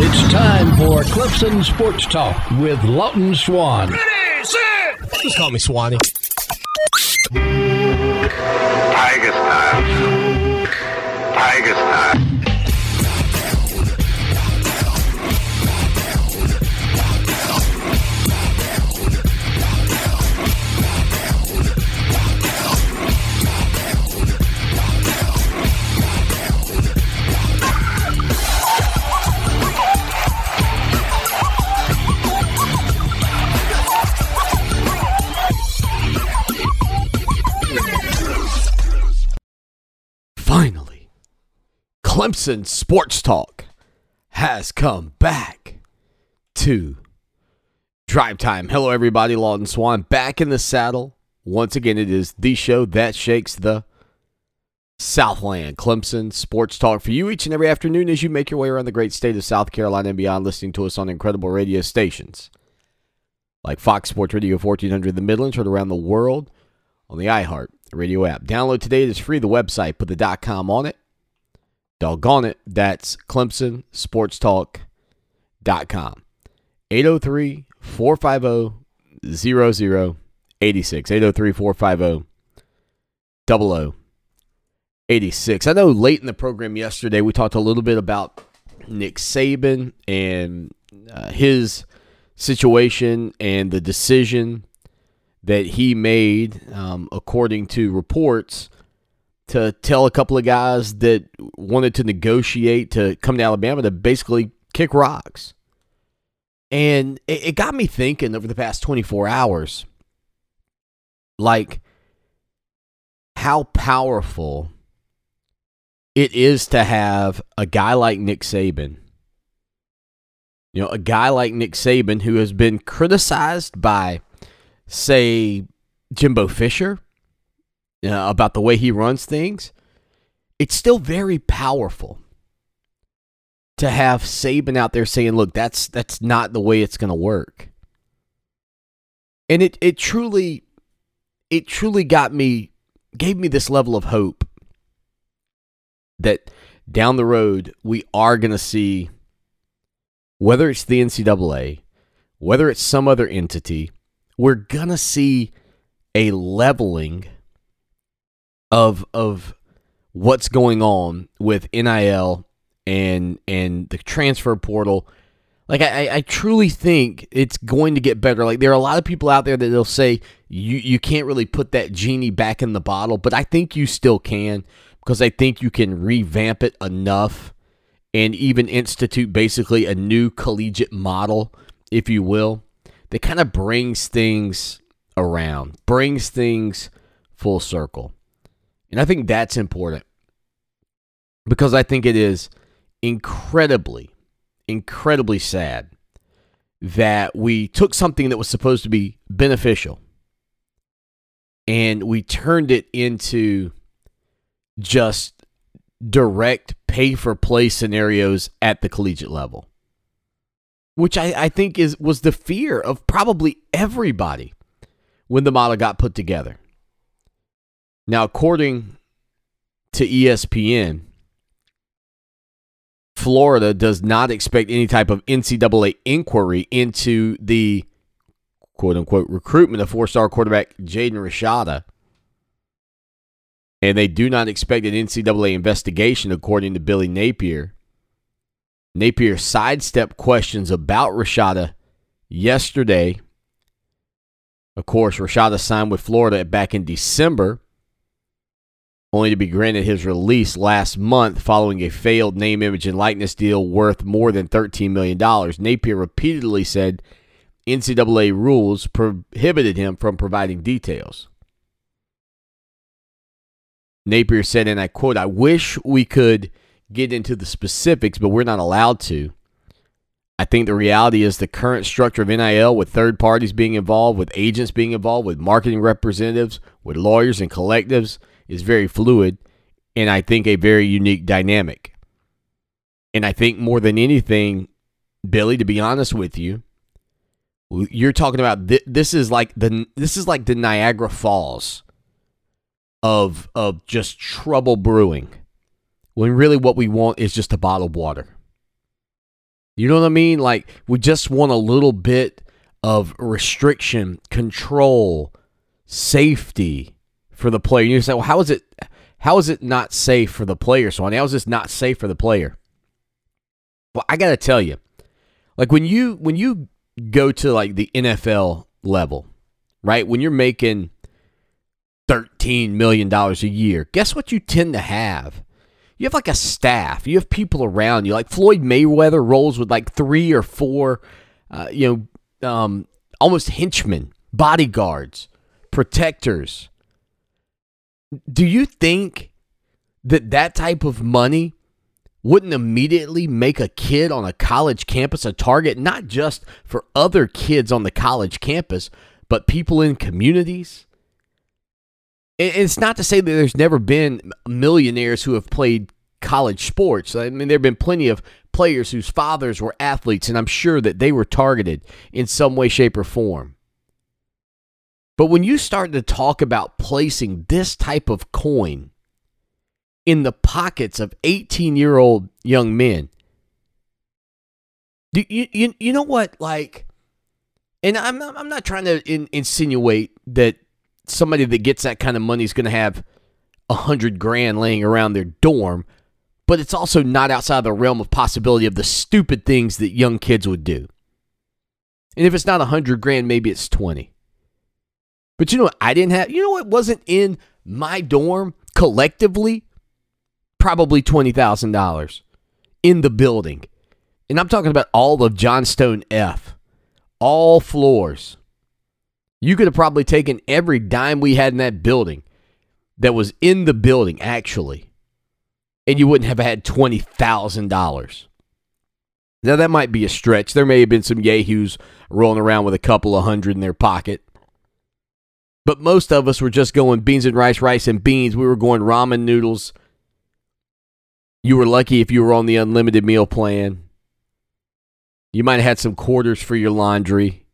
It's time for Clemson Sports Talk with Lawton Swan. Just call me Swanee. Tiger style. Tiger style. Clemson Sports Talk has come back to Drive Time. Hello, everybody. Lawton Swan back in the saddle. Once again, it is the show that shakes the Southland. Clemson Sports Talk for you each and every afternoon as you make your way around the great state of South Carolina and beyond, listening to us on incredible radio stations like Fox Sports Radio 1400 the Midlands, heard around the world on the iHeart radio app. Download today. It is free. The website, put the dot com on it. Doggone it. That's ClemsonSportsTalk.com. 803 450 0086. 803 450 0086. I know late in the program yesterday we talked a little bit about Nick Saban and uh, his situation and the decision that he made, um, according to reports, to tell a couple of guys that wanted to negotiate to come to Alabama to basically kick rocks. And it, it got me thinking over the past 24 hours, like how powerful it is to have a guy like Nick Saban. You know, a guy like Nick Saban who has been criticized by say Jimbo Fisher uh, about the way he runs things, it's still very powerful to have Saban out there saying, "Look, that's that's not the way it's going to work." And it it truly it truly got me gave me this level of hope that down the road we are going to see whether it's the NCAA, whether it's some other entity, we're gonna see a leveling of of what's going on with NIL and and the transfer portal. Like I, I truly think it's going to get better. Like there are a lot of people out there that they'll say you you can't really put that genie back in the bottle, but I think you still can because I think you can revamp it enough and even institute basically a new collegiate model, if you will, that kind of brings things around, brings things full circle. And I think that's important because I think it is incredibly, incredibly sad that we took something that was supposed to be beneficial and we turned it into just direct pay for play scenarios at the collegiate level which I, I think is was the fear of probably everybody when the model got put together. Now, according to ESPN, Florida does not expect any type of NCAA inquiry into the quote unquote recruitment of four star quarterback Jaden Rashada. And they do not expect an NCAA investigation, according to Billy Napier. Napier sidestepped questions about Rashada yesterday. Of course, Rashada signed with Florida back in December, only to be granted his release last month following a failed name, image, and likeness deal worth more than $13 million. Napier repeatedly said NCAA rules prohibited him from providing details. Napier said, and I quote, I wish we could get into the specifics, but we're not allowed to. I think the reality is the current structure of NIL with third parties being involved, with agents being involved, with marketing representatives, with lawyers and collectives is very fluid and I think a very unique dynamic. And I think more than anything, Billy, to be honest with you, you're talking about th- this is like the this is like the Niagara Falls of of just trouble brewing. When really what we want is just a bottle of water. You know what I mean? Like we just want a little bit of restriction, control, safety for the player. You say, well, how is it? How is it not safe for the player, So How is this not safe for the player? Well, I got to tell you, like when you when you go to like the NFL level, right? When you're making thirteen million dollars a year, guess what you tend to have? you have like a staff. You have people around you. Like Floyd Mayweather rolls with like three or four, uh, you know, um, almost henchmen, bodyguards, protectors. Do you think that that type of money wouldn't immediately make a kid on a college campus a target, not just for other kids on the college campus, but people in communities? it's not to say that there's never been millionaires who have played college sports. I mean, there have been plenty of players whose fathers were athletes, and I'm sure that they were targeted in some way, shape, or form. But when you start to talk about placing this type of coin in the pockets of 18 year old young men, do you, you, you know what? Like, and I'm, I'm not trying to in, insinuate that somebody that gets that kind of money is going to have a hundred grand laying around their dorm, but it's also not outside the realm of possibility of the stupid things that young kids would do. And if it's not a hundred grand, maybe it's 20. But you know what? I didn't have, you know what wasn't in my dorm collectively? Probably $20,000 in the building. And I'm talking about all of Johnstone F, all floors. You could have probably taken every dime we had in that building that was in the building, actually, and you wouldn't have had $20,000. Now, that might be a stretch. There may have been some yahoos rolling around with a couple of hundred in their pocket. But most of us were just going beans and rice, rice and beans. We were going ramen noodles. You were lucky if you were on the unlimited meal plan. You might have had some quarters for your laundry.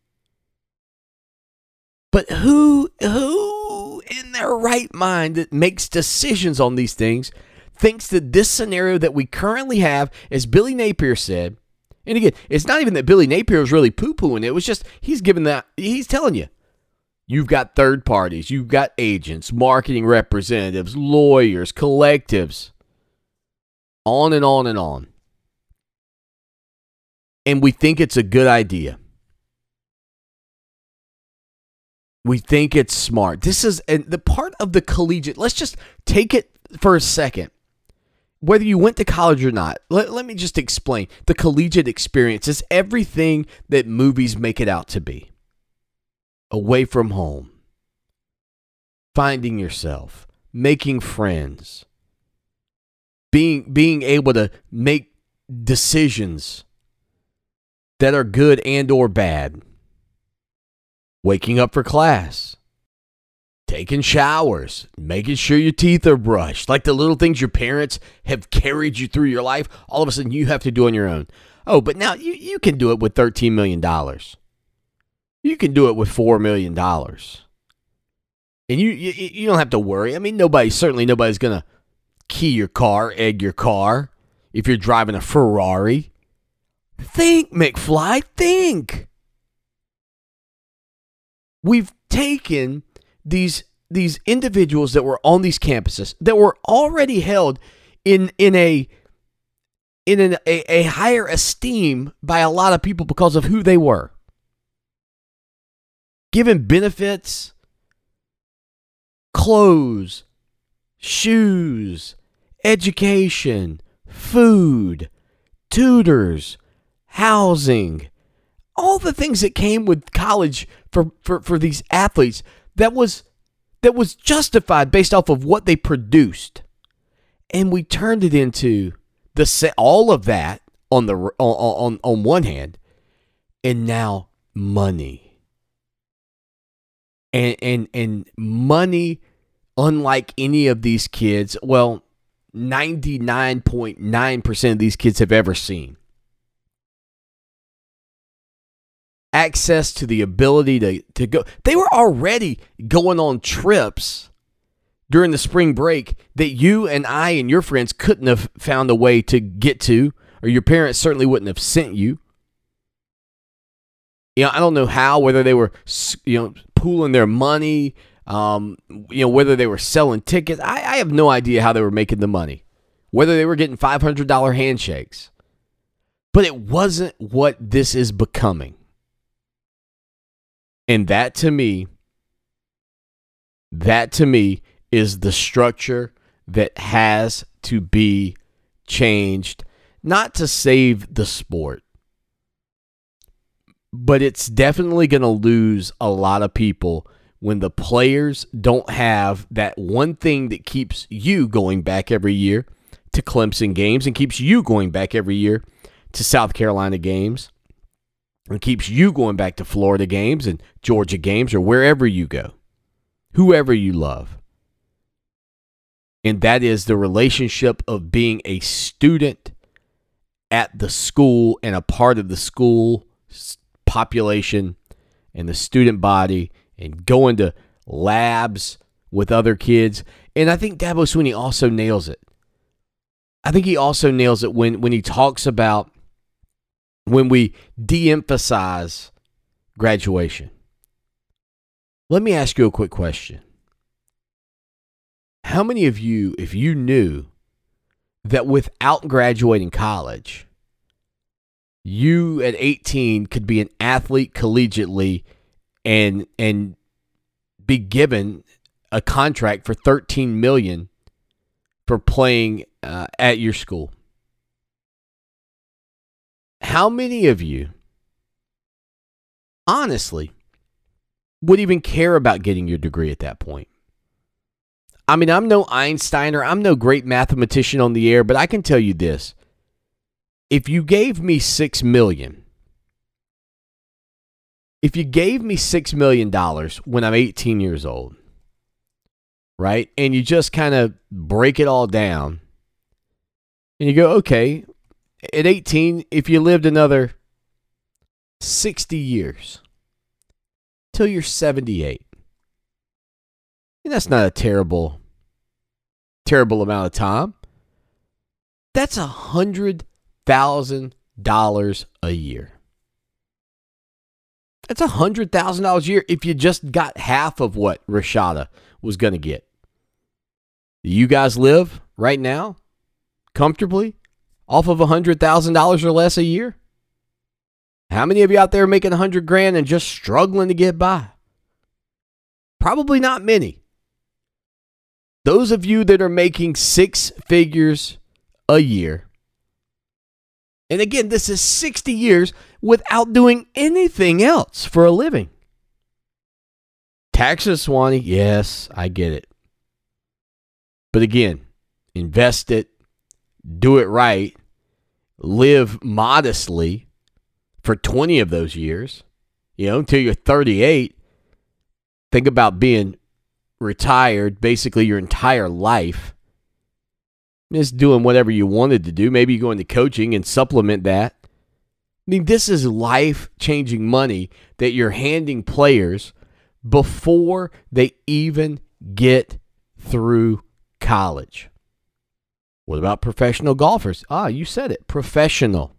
But who who in their right mind that makes decisions on these things thinks that this scenario that we currently have, as Billy Napier said, and again, it's not even that Billy Napier was really poo-pooing it. It was just he's giving that he's telling you. You've got third parties, you've got agents, marketing representatives, lawyers, collectives, on and on and on. And we think it's a good idea. We think it's smart. This is and the part of the collegiate. Let's just take it for a second. Whether you went to college or not, let, let me just explain. The collegiate experience is everything that movies make it out to be. Away from home, finding yourself, making friends, being being able to make decisions that are good and or bad waking up for class, taking showers, making sure your teeth are brushed, like the little things your parents have carried you through your life, all of a sudden you have to do on your own. Oh, but now you, you can do it with $13 million. You can do it with $4 million. And you, you, you don't have to worry. I mean, nobody, certainly nobody's to key your car, egg your car if you're driving a Ferrari. Think, McFly, think we've taken these these individuals that were on these campuses that were already held in in a in an, a, a higher esteem by a lot of people because of who they were given benefits clothes shoes education food tutors housing all the things that came with college for, for, for these athletes that was that was justified based off of what they produced. And we turned it into the all of that on the on, on on one hand, and now money. And and and money, unlike any of these kids, well, ninety nine point nine percent of these kids have ever seen. Access to the ability to, to go. They were already going on trips during the spring break that you and I and your friends couldn't have found a way to get to, or your parents certainly wouldn't have sent you. You know, I don't know how, whether they were, you know, pooling their money, um, you know, whether they were selling tickets. I, I have no idea how they were making the money, whether they were getting $500 handshakes. But it wasn't what this is becoming. And that to me, that to me is the structure that has to be changed, not to save the sport, but it's definitely going to lose a lot of people when the players don't have that one thing that keeps you going back every year to Clemson games and keeps you going back every year to South Carolina games and keeps you going back to Florida games and Georgia games or wherever you go, whoever you love. And that is the relationship of being a student at the school and a part of the school population and the student body and going to labs with other kids. And I think Dabo Swinney also nails it. I think he also nails it when, when he talks about when we de emphasize graduation. Let me ask you a quick question. How many of you, if you knew that without graduating college, you at 18 could be an athlete collegiately and and be given a contract for 13 million for playing uh, at your school. How many of you honestly would even care about getting your degree at that point? I mean, I'm no Einstein or I'm no great mathematician on the air, but I can tell you this. If you gave me 6 million, if you gave me 6 million dollars when I'm 18 years old, right? And you just kind of break it all down and you go, "Okay, at 18, if you lived another 60 years till you're 78, and that's not a terrible, terrible amount of time. That's a hundred thousand dollars a year. That's a hundred thousand dollars a year if you just got half of what Rashada was going to get. You guys live right now comfortably off of a hundred thousand dollars or less a year. How many of you out there making a hundred grand and just struggling to get by? Probably not many. Those of you that are making six figures a year, and again, this is 60 years without doing anything else for a living. Taxes, Swanee, yes, I get it. But again, invest it, do it right, live modestly for 20 of those years, you know, until you're 38. Think about being retired basically your entire life, just doing whatever you wanted to do. Maybe you go into coaching and supplement that. I mean, this is life changing money that you're handing players before they even get through college. What about professional golfers? Ah, you said it professional.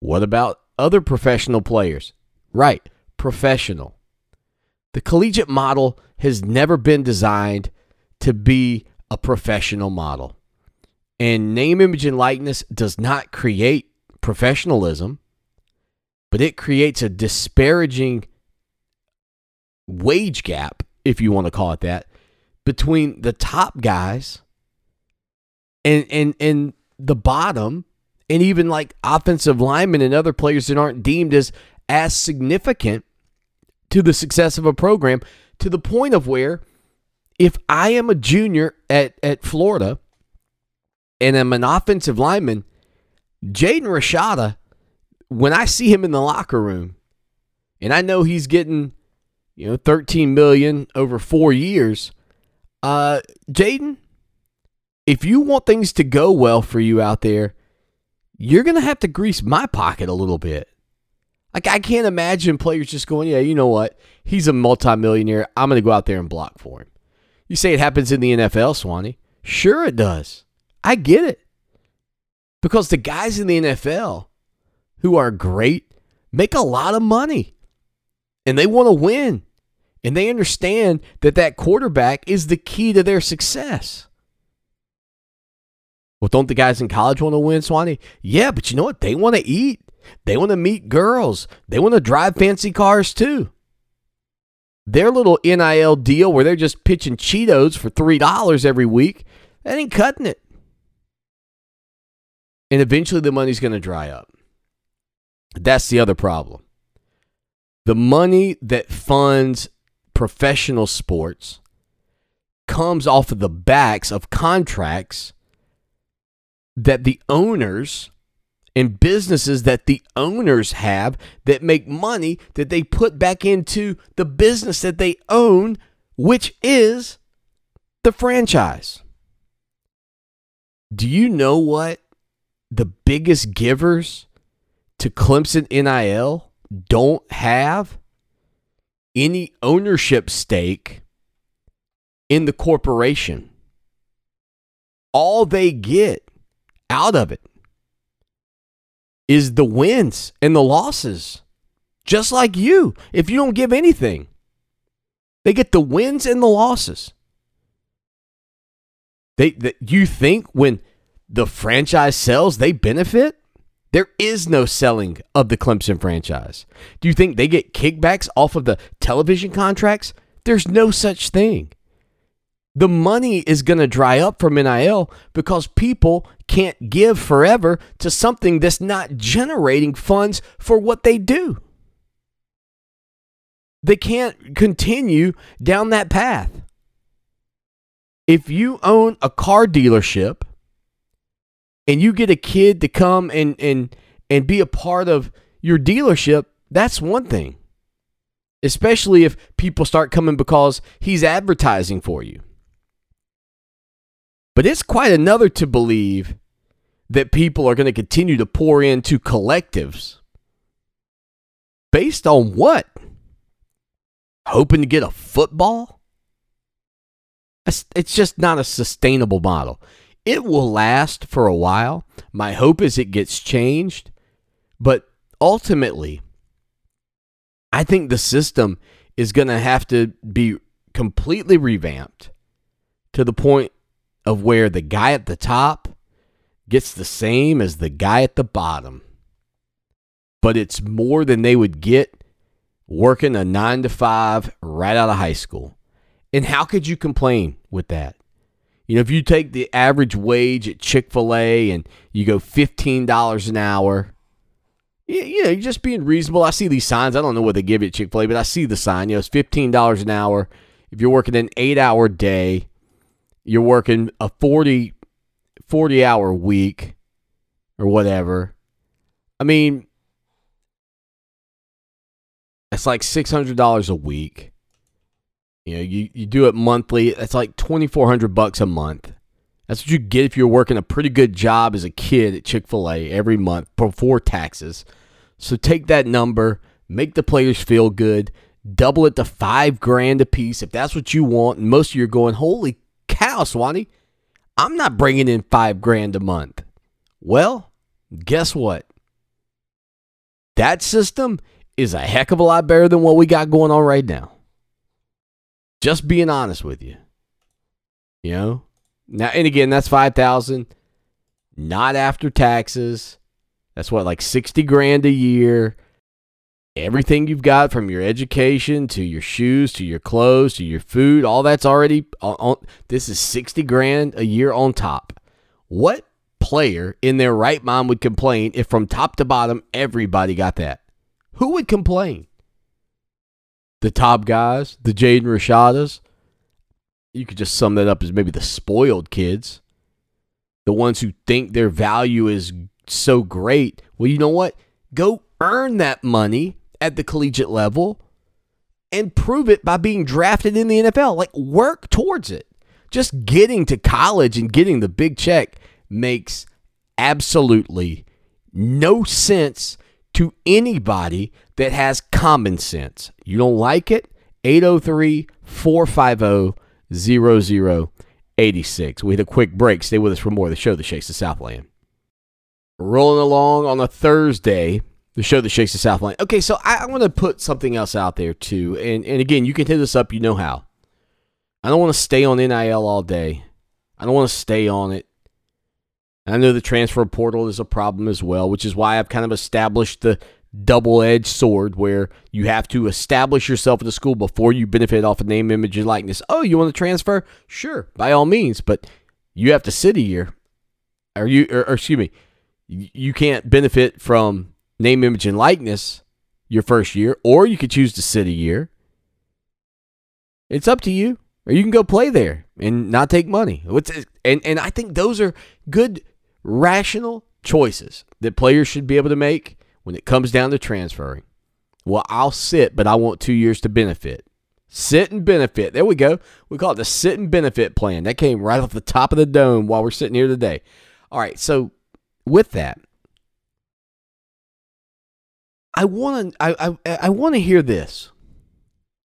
What about other professional players? Right, professional. The collegiate model has never been designed to be a professional model. And name, image, and likeness does not create professionalism, but it creates a disparaging wage gap, if you want to call it that, between the top guys and and and the bottom and even like offensive linemen and other players that aren't deemed as as significant to the success of a program to the point of where if I am a junior at, at Florida and I'm an offensive lineman, Jaden Rashada, when I see him in the locker room, and I know he's getting, you know, 13 million over four years, uh, Jaden, if you want things to go well for you out there, you're gonna have to grease my pocket a little bit. Like I can't imagine players just going, yeah, you know what? He's a multimillionaire. I'm gonna go out there and block for him. You say it happens in the NFL, Swanee. Sure it does. I get it. Because the guys in the NFL who are great make a lot of money. And they want to win. And they understand that that quarterback is the key to their success. Well, don't the guys in college want to win, Swanee? Yeah, but you know what? They want to eat. They want to meet girls. They want to drive fancy cars too. Their little NIL deal where they're just pitching Cheetos for $3 every week, that ain't cutting it. And eventually the money's going to dry up. That's the other problem. The money that funds professional sports comes off of the backs of contracts that the owners and businesses that the owners have that make money that they put back into the business that they own, which is the franchise. Do you know what the biggest givers to Clemson NIL don't have? Any ownership stake in the corporation. All they get out of it is the wins and the losses. Just like you, if you don't give anything, they get the wins and the losses. They, that you think when the franchise sells, they benefit? There is no selling of the Clemson franchise. Do you think they get kickbacks off of the television contracts? There's no such thing. The money is going to dry up from NIL because people can't give forever to something that's not generating funds for what they do. They can't continue down that path. If you own a car dealership and you get a kid to come and and and be a part of your dealership, that's one thing. Especially if people start coming because he's advertising for you. But it's quite another to believe that people are going to continue to pour into collectives. Based on what? Hoping to get a football? It's just not a sustainable model. It will last for a while. My hope is it gets changed. But ultimately, I think the system is going to have to be completely revamped to the point of where the guy at the top gets the same as the guy at the bottom. But it's more than they would get working a nine to five right out of high school. And how could you complain with that? You know, if you take the average wage at Chick fil A and you go $15 an hour, you know, you're just being reasonable. I see these signs. I don't know what they give you at Chick fil A, but I see the sign. You know, it's $15 an hour. If you're working an eight hour day, you're working a 40, 40 hour week or whatever. I mean, it's like $600 a week. You know, you, you do it monthly. That's like 2400 bucks a month. That's what you get if you're working a pretty good job as a kid at Chick fil A every month before taxes. So take that number, make the players feel good, double it to five grand a piece if that's what you want. And most of you are going, holy cow, Swanee, I'm not bringing in five grand a month. Well, guess what? That system is a heck of a lot better than what we got going on right now. Just being honest with you. You know? Now and again, that's five thousand, not after taxes. That's what, like sixty grand a year everything you've got from your education to your shoes to your clothes to your food all that's already on, this is 60 grand a year on top. What player in their right mind would complain if from top to bottom everybody got that? Who would complain? The top guys the jaden rashadas. You could just sum that up as maybe the spoiled kids. The ones who think their value is so great. Well, you know what? Go earn that money at the collegiate level and prove it by being drafted in the NFL. Like, work towards it. Just getting to college and getting the big check makes absolutely no sense to anybody that has common sense. You don't like it? 803 450 0086. We had a quick break. Stay with us for more of the show The shakes the Southland. Rolling along on a Thursday, the show that shakes the Southland. Okay, so I, I want to put something else out there too. And, and again, you can hit us up, you know how. I don't want to stay on NIL all day. I don't want to stay on it. I know the transfer portal is a problem as well, which is why I've kind of established the double edged sword where you have to establish yourself in the school before you benefit off of name, image, and likeness. Oh, you want to transfer? Sure, by all means, but you have to sit a year. Or you, or, or excuse me, you can't benefit from name, image, and likeness your first year, or you could choose to sit a year. It's up to you. Or you can go play there and not take money. And, and I think those are good, rational choices that players should be able to make when it comes down to transferring. Well, I'll sit, but I want two years to benefit. Sit and benefit. There we go. We call it the sit and benefit plan. That came right off the top of the dome while we're sitting here today. All right, so with that, I want to I, I, I want to hear this.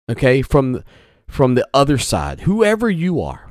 Okay, from from the other side, whoever you are.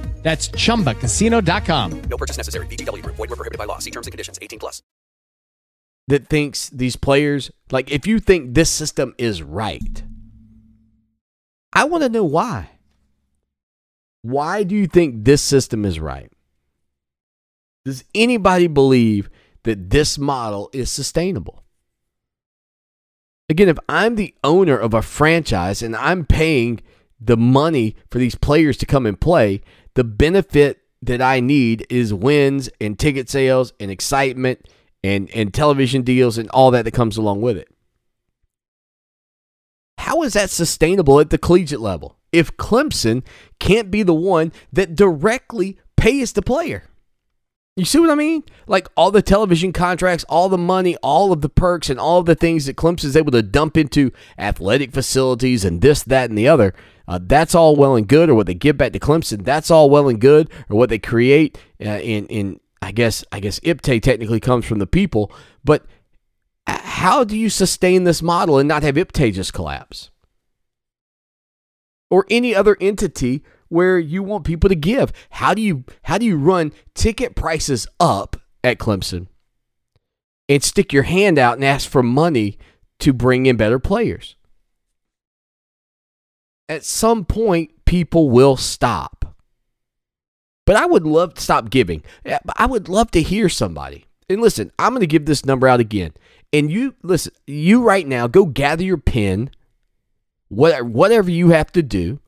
That's ChumbaCasino.com. No purchase necessary. VGW. Void were prohibited by law. See terms and conditions. 18 plus. That thinks these players, like if you think this system is right, I want to know why. Why do you think this system is right? Does anybody believe that this model is sustainable? Again, if I'm the owner of a franchise and I'm paying the money for these players to come and play, the benefit that I need is wins and ticket sales and excitement and, and television deals and all that that comes along with it. How is that sustainable at the collegiate level if Clemson can't be the one that directly pays the player? You see what I mean? Like all the television contracts, all the money, all of the perks, and all the things that Clemson's able to dump into athletic facilities and this, that, and the other. Uh, that's all well and good, or what they give back to Clemson. That's all well and good, or what they create uh, in in I guess I guess IPTAY technically comes from the people, but how do you sustain this model and not have IPTAY just collapse? Or any other entity where you want people to give. How do you how do you run ticket prices up at Clemson and stick your hand out and ask for money to bring in better players? At some point people will stop. But I would love to stop giving. I would love to hear somebody. And listen, I'm going to give this number out again. And you listen, you right now go gather your pen, whatever you have to do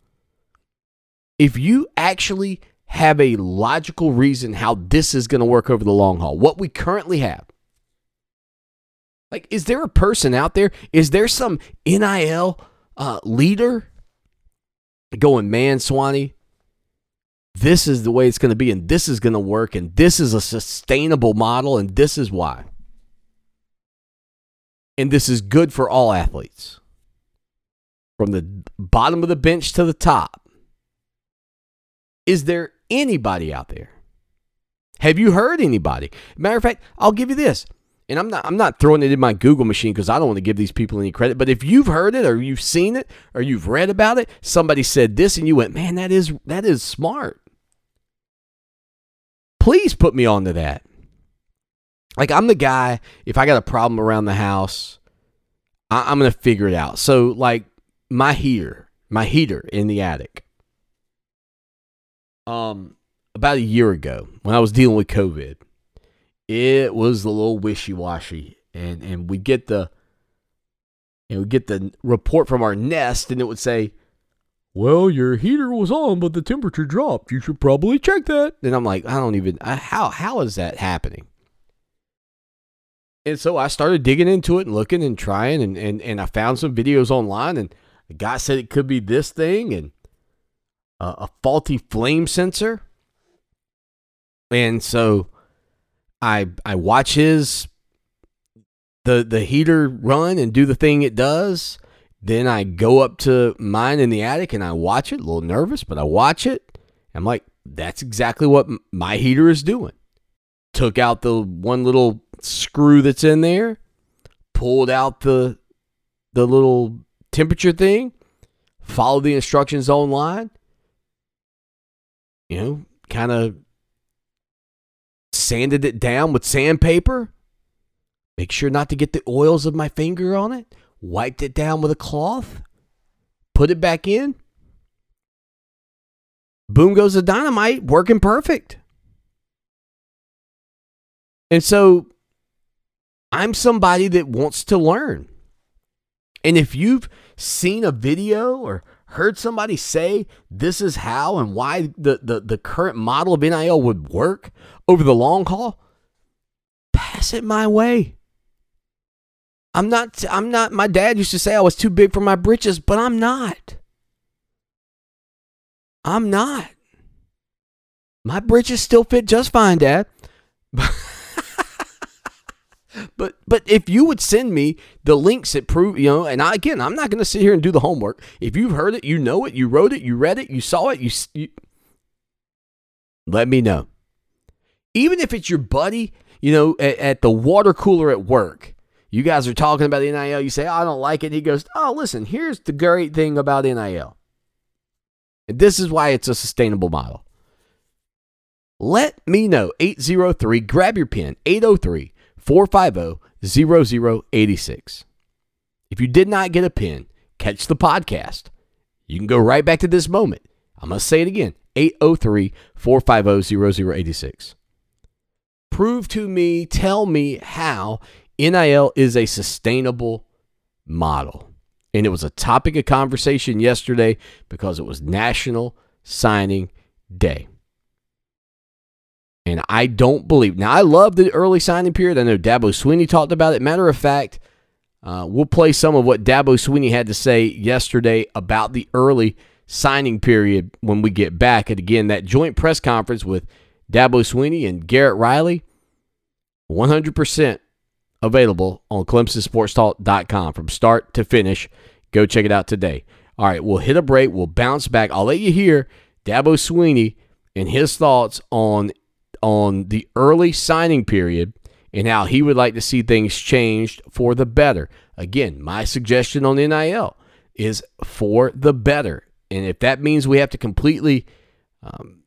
if you actually have a logical reason how this is going to work over the long haul, what we currently have. Like, is there a person out there? Is there some NIL uh, leader going, man, Swanee, this is the way it's going to be, and this is going to work, and this is a sustainable model, and this is why. And this is good for all athletes from the bottom of the bench to the top. Is there anybody out there? Have you heard anybody? Matter of fact, I'll give you this. And I'm not I'm not throwing it in my Google machine because I don't want to give these people any credit. But if you've heard it or you've seen it or you've read about it, somebody said this and you went, man, that is that is smart. Please put me onto that. Like I'm the guy, if I got a problem around the house, I, I'm gonna figure it out. So like my heater, my heater in the attic um about a year ago when I was dealing with COVID, it was a little wishy washy and and we get the and we get the report from our nest, and it would say, "Well, your heater was on, but the temperature dropped. You should probably check that." And I'm like, I don't even how how is that happening? And so I started digging into it and looking and trying, and and and I found some videos online, and the guy said it could be this thing and uh, a faulty flame sensor. And so I I watch his the the heater run and do the thing it does. Then I go up to mine in the attic and I watch it. A little nervous, but I watch it. I'm like, that's exactly what my heater is doing. Took out the one little screw that's in there, pulled out the the little temperature thing, followed the instructions online. You know, kind of sanded it down with sandpaper Make sure not to get the oils of my finger on it. Wiped it down with a cloth. Put it back in. Boom goes the dynamite, working perfect. And so I'm somebody that wants to learn. And if you've seen a video or heard somebody say this is how and why the, the, the current model of NIL would work over the long haul, pass it my way. I'm not I'm not my dad used to say I was too big for my britches, but I'm not. I'm not. My britches still fit just fine, dad. but but if you would send me the links that prove, you know, and I, again, I'm not going to sit here and do the homework. If you've heard it, you know it, you wrote it, you read it, you saw it, you, you let me know. Even if it's your buddy, you know, at, at the water cooler at work you guys are talking about the NIL. You say, oh, I don't like it. And he goes, Oh, listen, here's the great thing about NIL. And this is why it's a sustainable model. Let me know. 803, grab your pen, 803 450 0086. If you did not get a pin, catch the podcast. You can go right back to this moment. Going to say it again 803 450 0086. Prove to me, tell me how NIL is a sustainable model. And it was a topic of conversation yesterday because it was National Signing Day. And I don't believe. Now, I love the early signing period. I know Dabo Swinney talked about it. Matter of fact, uh, we'll play some of what Dabo Swinney had to say yesterday about the early signing period when we get back. And again, that joint press conference with Dabo Swinney and Garrett Riley, 100% available on ClemsonSportsTalk.com from start to finish. Go check it out today. All right, we'll hit a break. We'll bounce back. I'll let you hear Dabo Swinney and his thoughts on on the early signing period and how he would like to see things changed for the better. Again, my suggestion on NIL is for the better. And if that means we have to completely um,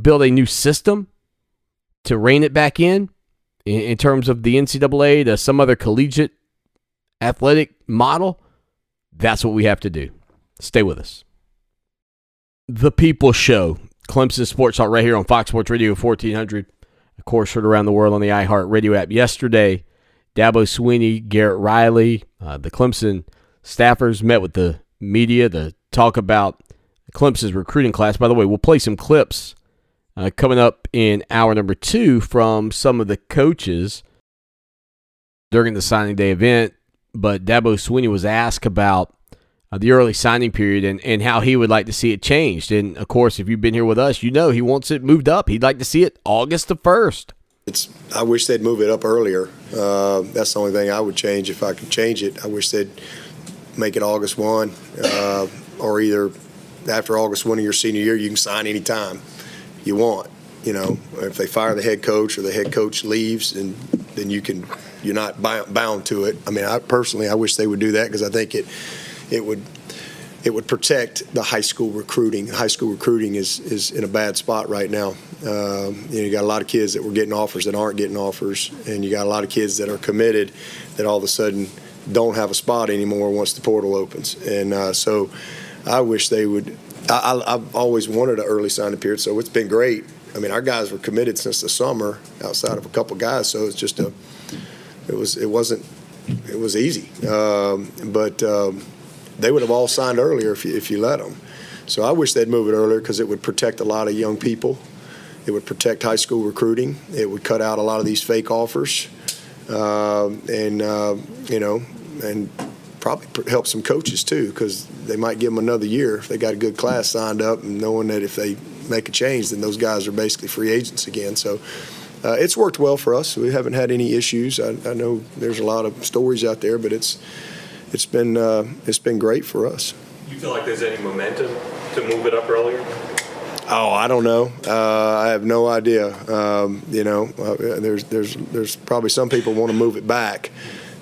build a new system to rein it back in, in, in terms of the NCAA to some other collegiate athletic model, that's what we have to do. Stay with us. The People Show, Clemson Sports Talk, right here on Fox Sports Radio 1400. Of course, heard around the world on the iHeart Radio app. Yesterday, Dabo Swinney, Garrett Riley, uh, the Clemson staffers met with the media to talk about Clemson's recruiting class. By the way, we'll play some clips uh, coming up in hour number two from some of the coaches during the signing day event. But Dabo Swinney was asked about uh, the early signing period and, and how he would like to see it changed. And of course, if you've been here with us, you know he wants it moved up. He'd like to see it August the 1st. It's, I wish they'd move it up earlier. Uh, that's the only thing I would change if I could change it. I wish they'd make it August 1 uh, or either after August 1 of your senior year, you can sign anytime you want. You know, if they fire the head coach or the head coach leaves, and then you can you're not bound to it. I mean, I personally I wish they would do that because I think it it would it would protect the high school recruiting. High school recruiting is is in a bad spot right now. Um, you know, you got a lot of kids that were getting offers that aren't getting offers, and you got a lot of kids that are committed that all of a sudden don't have a spot anymore once the portal opens. And uh, so, I wish they would I, have always wanted an early signing period, so it's been great. I mean, our guys were committed since the summer, outside of a couple guys, so it's just a it was it wasn't it was easy, um, but um, they would have all signed earlier if you, if you let them. So I wish they'd move it earlier because it would protect a lot of young people. It would protect high school recruiting. It would cut out a lot of these fake offers, uh, and uh, you know, and probably help some coaches too because they might give them another year if they got a good class signed up and knowing that if they make a change, then those guys are basically free agents again. So. Uh, it's worked well for us. We haven't had any issues. I, I know there's a lot of stories out there, but it's it's been uh, it's been great for us. You feel like there's any momentum to move it up earlier? Oh, I don't know. Uh, I have no idea. Um, you know, uh, there's there's there's probably some people want to move it back,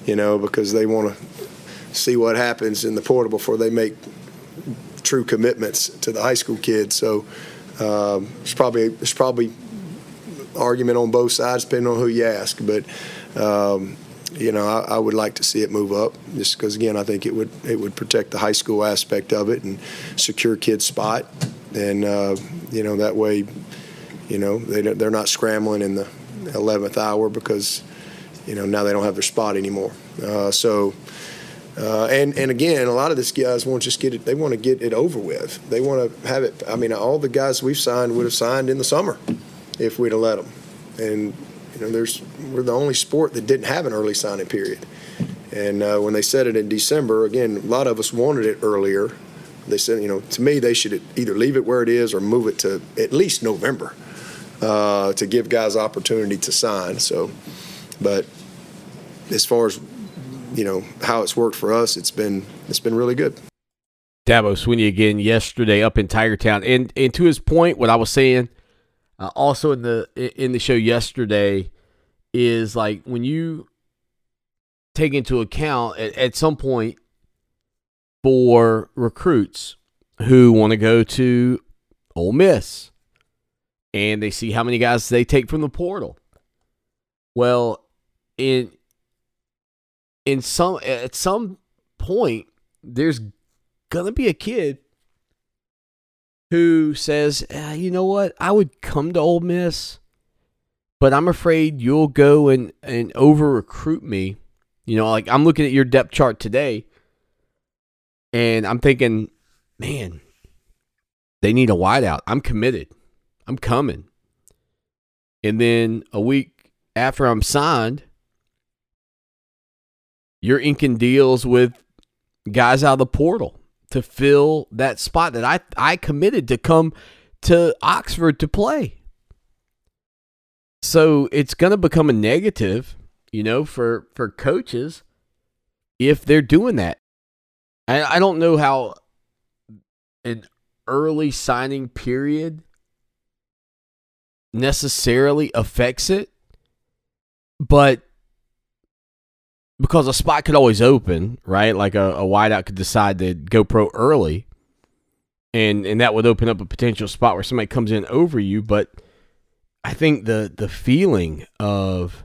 you know, because they want to see what happens in the portal before they make true commitments to the high school kids. So um, it's probably it's probably argument on both sides, depending on who you ask. But um, you know, I, I, would like to see it move up, just because again, I think it would it would protect the high school aspect of it and secure kids' spot, and uh, you know that way, you know they they're not scrambling in the 11th hour because you know now they don't have their spot anymore. Uh, so. Uh, and and again, a lot of these guys want to just get it. They want to get it over with. They want to have it. I mean, all the guys we've signed would have signed in the summer if we'd have let them. And you know, there's we're the only sport that didn't have an early signing period. And uh, when they said it in December, again, a lot of us wanted it earlier. They said, you know, to me, they should either leave it where it is or move it to at least November uh, to give guys opportunity to sign. So, but as far as you know how it's worked for us, it's been it's been really good. Dabo Swinney again yesterday up in Tigertown, and and to his point, what I was saying uh, also in the in the show yesterday is like when you take into account at, at some point for recruits who want to go to Ole Miss and they see how many guys they take from the portal. Well, in in some at some point there's gonna be a kid who says, eh, you know what, I would come to Ole Miss, but I'm afraid you'll go and, and over recruit me. You know, like I'm looking at your depth chart today, and I'm thinking, man, they need a wideout. I'm committed. I'm coming. And then a week after I'm signed, you're inking deals with guys out of the portal to fill that spot that I I committed to come to Oxford to play. So it's going to become a negative, you know, for for coaches if they're doing that. I I don't know how an early signing period necessarily affects it, but because a spot could always open, right? Like a, a wideout could decide to go pro early, and and that would open up a potential spot where somebody comes in over you. But I think the the feeling of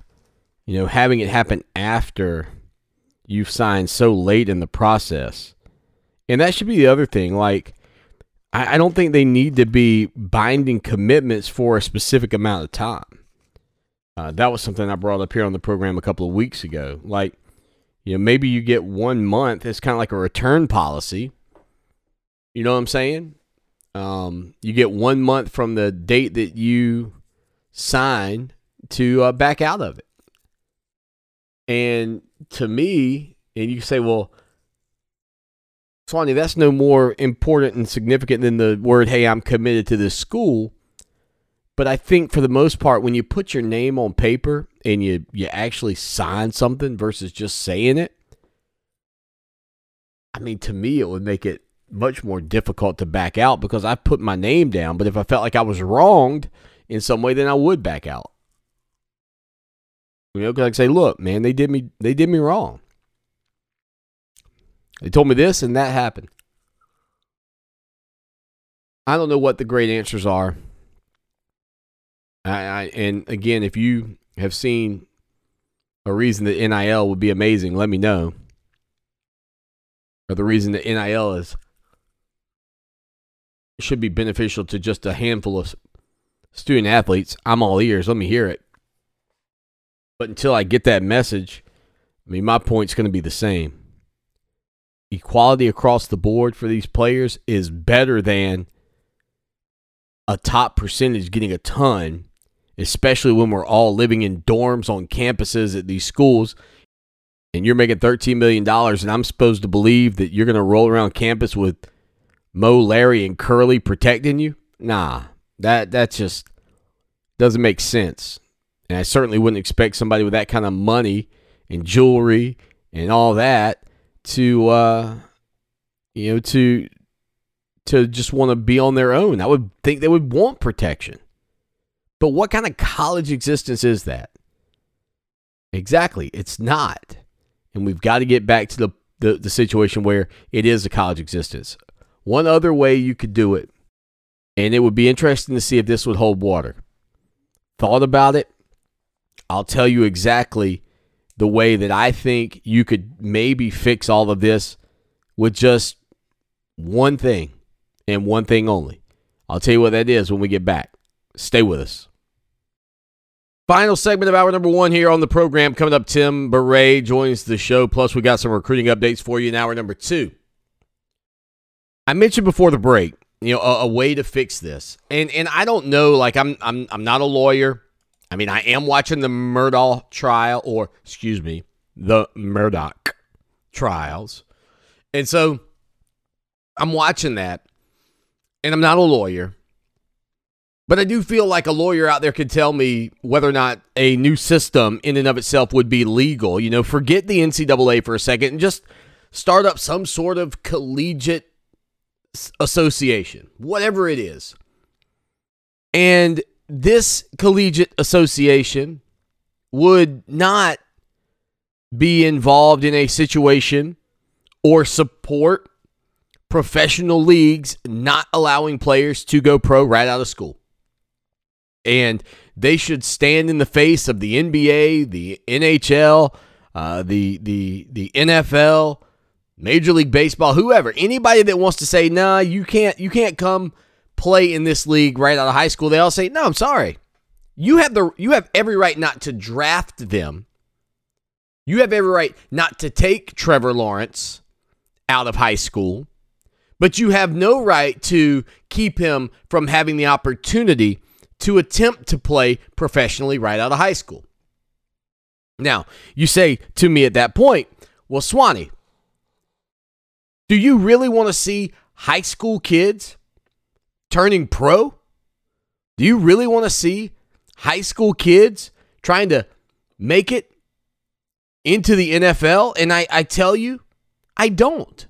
you know having it happen after you've signed so late in the process, and that should be the other thing. Like I, I don't think they need to be binding commitments for a specific amount of time. Uh, that was something I brought up here on the program a couple of weeks ago. Like you know, maybe you get one month. It's kind of like a return policy. You know what I'm saying? Um, you get one month from the date that you sign to uh, back out of it. And to me, and you say, well, Swanee, that's no more important and significant than the word, hey, I'm committed to this school. But I think for the most part, when you put your name on paper and you, you actually sign something versus just saying it, I mean, to me, it would make it much more difficult to back out because I put my name down. But if I felt like I was wronged in some way, then I would back out. You know, because I say, look, man, they did me, they did me wrong. They told me this and that happened. I don't know what the great answers are. I, I, and again, if you have seen a reason that NIL would be amazing, let me know. Or the reason that NIL is should be beneficial to just a handful of student athletes. I'm all ears. Let me hear it. But until I get that message, I mean, my point's going to be the same. Equality across the board for these players is better than a top percentage getting a ton, especially when we're all living in dorms on campuses at these schools and you're making $13 million and I'm supposed to believe that you're going to roll around campus with Moe, Larry, and Curly protecting you? Nah, that, that just doesn't make sense. And I certainly wouldn't expect somebody with that kind of money and jewelry and all that to, uh, you know, to to just want to be on their own. I would think they would want protection. But what kind of college existence is that? Exactly. It's not. And we've got to get back to the, the, the, situation where it is a college existence. One other way you could do it, and it would be interesting to see if this would hold water. Thought about it. I'll tell you exactly the way that I think you could maybe fix all of this with just one thing and one thing only. I'll tell you what that is when we get back. Stay with us. Final segment of hour number one here on the program. Coming up, Tim Bourret joins the show. Plus, we got some recruiting updates for you in hour number two. I mentioned before the break, you know, a, a, way to fix this, and and I don't know, like I'm I'm I'm not a lawyer. I mean, I am watching the Murdaugh trial, or excuse me, the Murdoch trials, and so I'm watching that, and I'm not a lawyer. But I do feel like a lawyer out there could tell me whether or not a new system in and of itself would be legal. You know, forget the NCAA for a second and just start up some sort of collegiate association, whatever it is. And this collegiate association would not be involved in a situation or support professional leagues not allowing players to go pro right out of school and they should stand in the face of the NBA, the NHL, uh, the the the NFL, Major League Baseball, whoever, anybody that wants to say, "Nah, you can't you can't come play in this league right out of high school." They all say, "No, I'm sorry. You have the you have every right not to draft them. You have every right not to take Trevor Lawrence out of high school." But you have no right to keep him from having the opportunity to attempt to play professionally right out of high school. Now, you say to me at that point, well, Swanee, do you really want to see high school kids turning pro? Do you really want to see high school kids trying to make it into the NFL? And I, I tell you, I don't.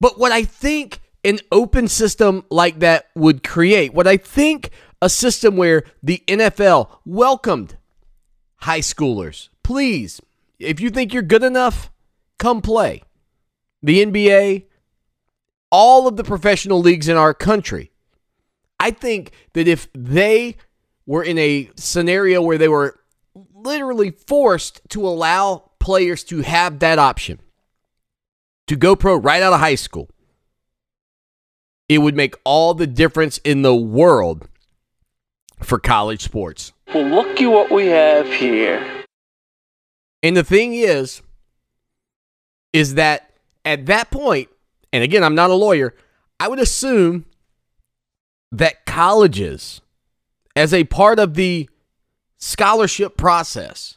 But what I think an open system like that would create, what I think a system where the NFL welcomed high schoolers. Please, if you think you're good enough, come play. The NBA, all of the professional leagues in our country. I think that if they were in a scenario where they were literally forced to allow players to have that option to go pro right out of high school, it would make all the difference in the world for college sports. Well, looky what we have here. And the thing is, is that at that point, and again, I'm not a lawyer, I would assume that colleges, as a part of the scholarship process,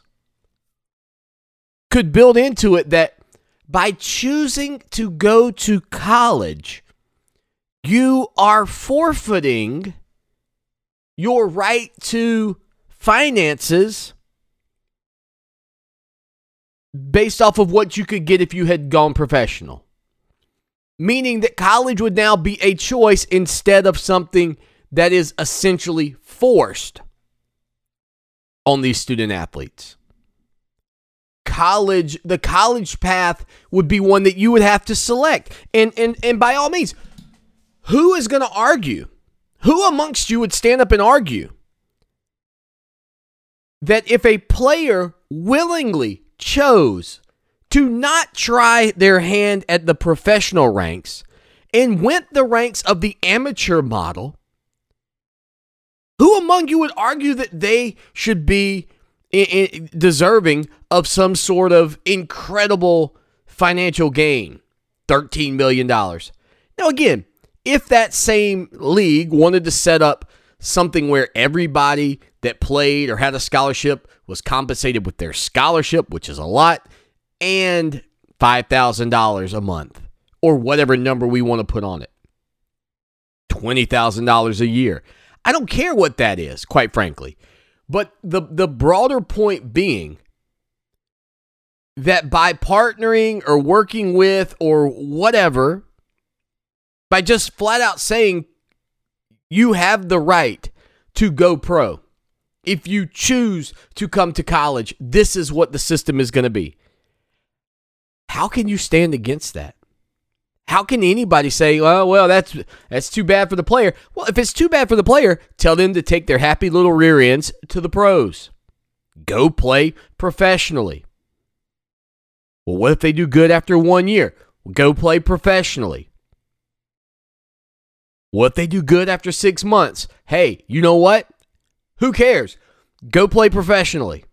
could build into it that by choosing to go to college, you are forfeiting your right to finances based off of what you could get if you had gone professional. Meaning that college would now be a choice instead of something that is essentially forced on these student athletes. College, the college path would be one that you would have to select. And and and by all means, who is going to argue who amongst you would stand up and argue that if a player willingly chose to not try their hand at the professional ranks and went the ranks of the amateur model, who among you would argue that they should be deserving of some sort of incredible financial gain. $13 million. Now, again, if that same league wanted to set up something where everybody that played or had a scholarship was compensated with their scholarship, which is a lot, and $5,000 a month or whatever number we want to put on it, $20,000 a year. I don't care what that is, quite frankly. But the, the broader point being that by partnering or working with or whatever, by just flat out saying you have the right to go pro. If you choose to come to college, this is what the system is going to be. How can you stand against that? How can anybody say, "Oh, well, that's that's too bad for the player"? Well, if it's too bad for the player, tell them to take their happy little rear ends to the pros. Go play professionally. Well, what if they do good after one year? Well, go play professionally. What they do good after six months? Hey, you know what? Who cares? Go play professionally.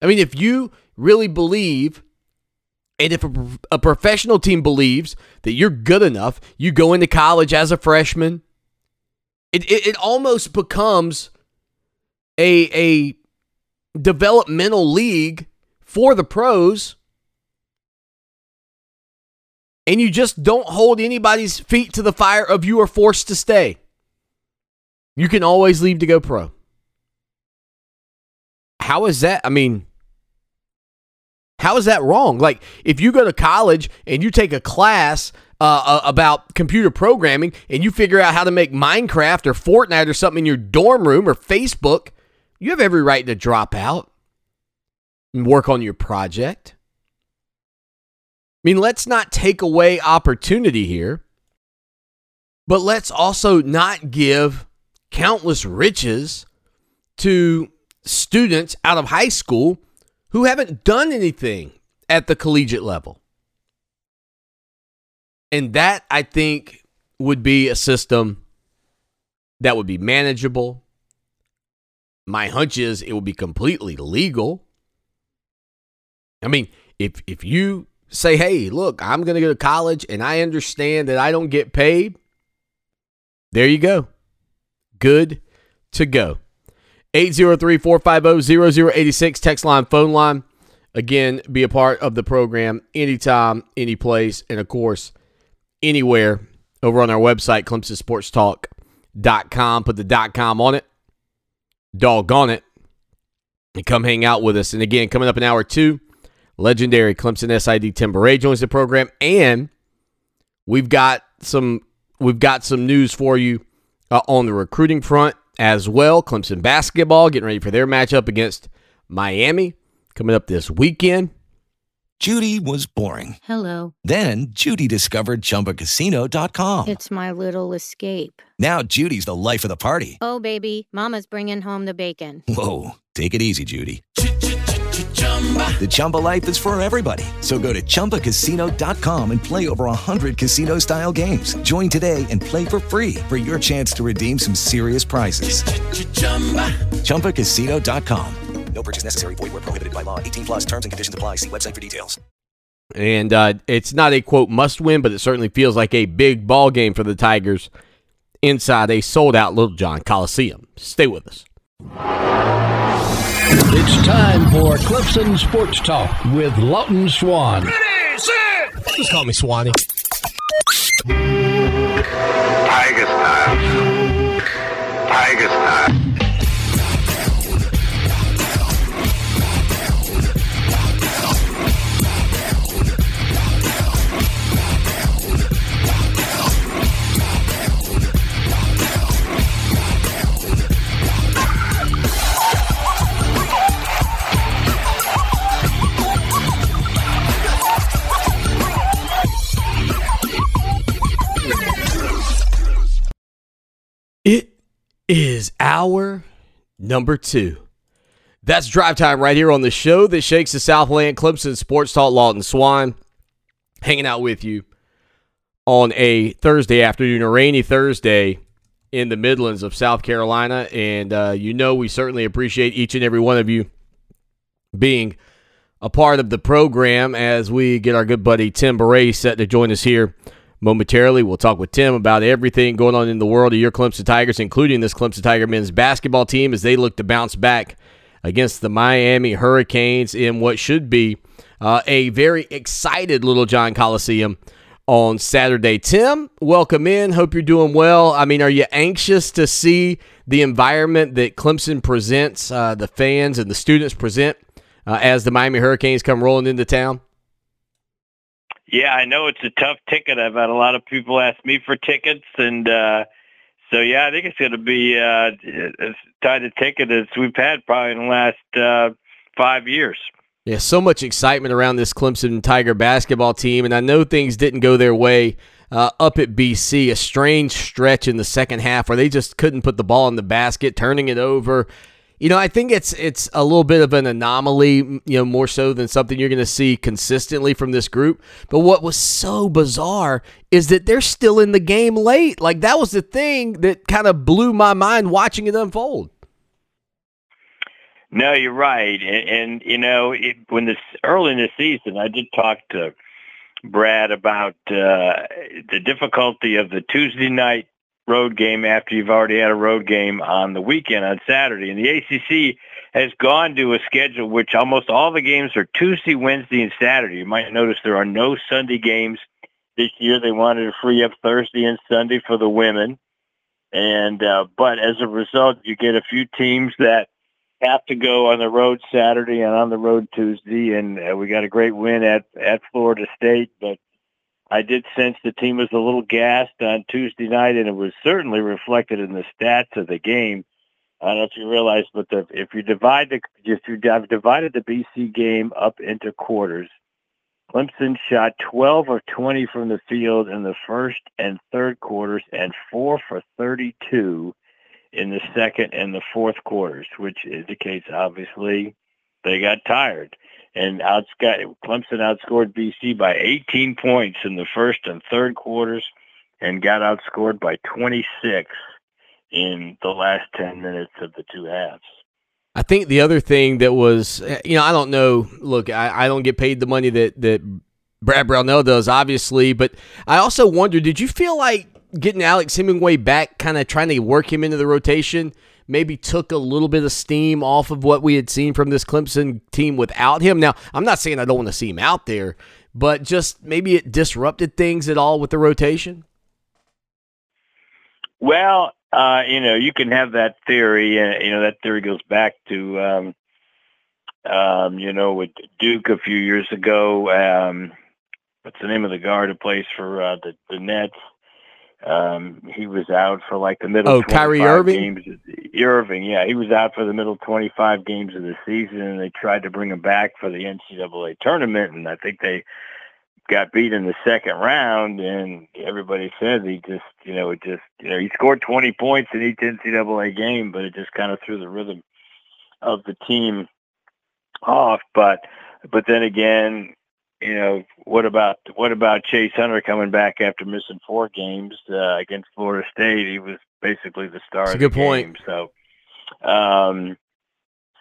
I mean, if you really believe, and if a, a professional team believes that you're good enough, you go into college as a freshman, it, it, it almost becomes a, a developmental league for the pros and you just don't hold anybody's feet to the fire of you are forced to stay. You can always leave to go pro. How is that? I mean, how is that wrong? Like, if you go to college and you take a class uh, uh, about computer programming and you figure out how to make Minecraft or Fortnite or something in your dorm room or Facebook, you have every right to drop out and work on your project. I mean, let's not take away opportunity here, but let's also not give countless riches to students out of high school who haven't done anything at the collegiate level. And that, I think, would be a system that would be manageable. My hunch is it would be completely legal. I mean, if if you say, hey, look, I'm going to go to college and I understand that I don't get paid, there you go. Good to go. 803 450 0086, text line, phone line. Again, be a part of the program anytime, any place, and of course, anywhere over on our website, ClemsonSportsTalk.com. Put the dot com on it. Doggone it. And come hang out with us. And again, coming up in hour two, legendary Clemson SID Tim Bourret joins the program, and we've got some we've got some news for you uh, on the recruiting front as well. Clemson basketball getting ready for their matchup against Miami coming up this weekend. Judy was boring. Hello. Then Judy discovered ChumbaCasino.com. It's my little escape. Now Judy's the life of the party. Oh baby, Mama's bringing home the bacon. Whoa, take it easy, Judy. The Chumba life is for everybody. So go to ChumbaCasino.com and play over 100 casino style games. Join today and play for free for your chance to redeem some serious prizes. ChumbaCasino.com. No purchase necessary. Void where prohibited by law. 18 plus terms and conditions apply. See website for details. And uh, it's not a quote must win, but it certainly feels like a big ball game for the Tigers inside a sold out Littlejohn Coliseum. Stay with us. It's time for Clemson Sports Talk with Lawton Swan. Just call me Swanee. Tiger style. Tiger style. Is our number two. That's drive time right here on the show that shakes the Southland Clemson Sports Talk. Lawton Swan. hanging out with you on a Thursday afternoon, a rainy Thursday in the Midlands of South Carolina. And uh, you know, we certainly appreciate each and every one of you being a part of the program as we get our good buddy Tim Bourret set to join us here momentarily. We'll talk with Tim about everything going on in the world of your Clemson Tigers, including this Clemson Tiger men's basketball team as they look to bounce back against the Miami Hurricanes in what should be uh, a very excited Littlejohn Coliseum on Saturday. Tim, welcome in. Hope you're doing well. I mean, are you anxious to see the environment that Clemson presents, uh, the fans and the students present uh, as the Miami Hurricanes come rolling into town? Yeah, I know it's a tough ticket. I've had a lot of people ask me for tickets, and uh, so yeah, I think it's going to be uh, as tight a ticket as we've had probably in the last uh, five years. Yeah, so much excitement around this Clemson Tiger basketball team, and I know things didn't go their way uh, up at BC. A strange stretch in the second half where they just couldn't put the ball in the basket, turning it over. You know, I think it's it's a little bit of an anomaly, you know, more so than something you're going to see consistently from this group. But what was so bizarre is that they're still in the game late. Like that was the thing that kind of blew my mind watching it unfold. No, you're right, and, and you know, it, when this early in the season, I did talk to Brad about uh, the difficulty of the Tuesday night road game after you've already had a road game on the weekend on Saturday. And the ACC has gone to a schedule which almost all the games are Tuesday, Wednesday, and Saturday. You might notice there are no Sunday games this year. They wanted to free up Thursday and Sunday for the women. And uh, but as a result, you get a few teams that have to go on the road Saturday and on the road Tuesday. And uh, we got a great win at at Florida State, but I did sense the team was a little gassed on Tuesday night, and it was certainly reflected in the stats of the game. I don't know if you realize, but the, if you divide the if you have divided the BC game up into quarters, Clemson shot 12 of 20 from the field in the first and third quarters, and four for 32 in the second and the fourth quarters, which indicates obviously they got tired and outsc- Clemson outscored BC by 18 points in the first and third quarters and got outscored by 26 in the last 10 minutes of the two halves. I think the other thing that was, you know, I don't know. Look, I, I don't get paid the money that that Brad Brownell does, obviously, but I also wonder, did you feel like getting Alex Hemenway back, kind of trying to work him into the rotation? Maybe took a little bit of steam off of what we had seen from this Clemson team without him. Now, I'm not saying I don't want to see him out there, but just maybe it disrupted things at all with the rotation. Well, uh, you know, you can have that theory, and you know that theory goes back to, um, um, you know, with Duke a few years ago. Um, what's the name of the guard who plays for uh, the the Nets? Um, he was out for like the middle. Oh, Kyrie Irving. Games. Irving, yeah, he was out for the middle 25 games of the season, and they tried to bring him back for the NCAA tournament, and I think they got beat in the second round. And everybody said he just, you know, it just, you know, he scored 20 points in each NCAA game, but it just kind of threw the rhythm of the team off. But, but then again, you know, what about what about Chase Hunter coming back after missing four games uh, against Florida State? He was basically the star That's of a good the game. point. So, um,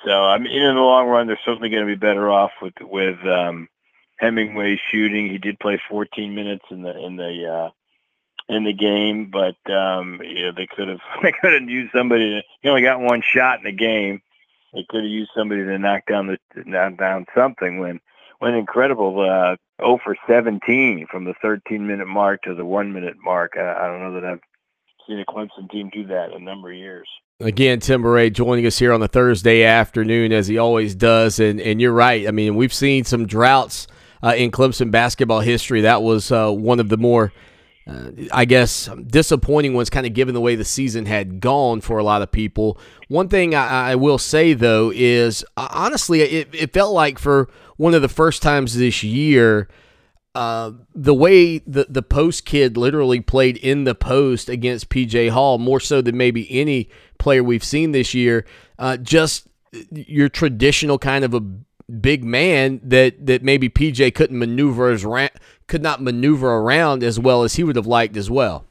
so I mean, in the long run, they're certainly going to be better off with with um, Hemenway shooting. He did play 14 minutes in the in the uh, in the game, but um, you know they could have they could have used somebody. To, he only got one shot in the game. They could have used somebody to knock down the knock down something when went incredible. Uh, 0 for 17 from the 13 minute mark to the one minute mark. I, I don't know that I've seen a Clemson team do that in a number of years. Again, Tim Bourret joining us here on the Thursday afternoon, as he always does. And, and you're right. I mean, we've seen some droughts uh, in Clemson basketball history. That was uh, one of the more, uh, I guess, disappointing ones, kind of given the way the season had gone for a lot of people. One thing I, I will say, though, is uh, honestly, it, it felt like for one of the first times this year, uh, the way the the post kid literally played in the post against PJ Hall more so than maybe any player we've seen this year. Uh, just your traditional kind of a big man that that maybe PJ couldn't maneuver as ra- could not maneuver around as well as he would have liked as well.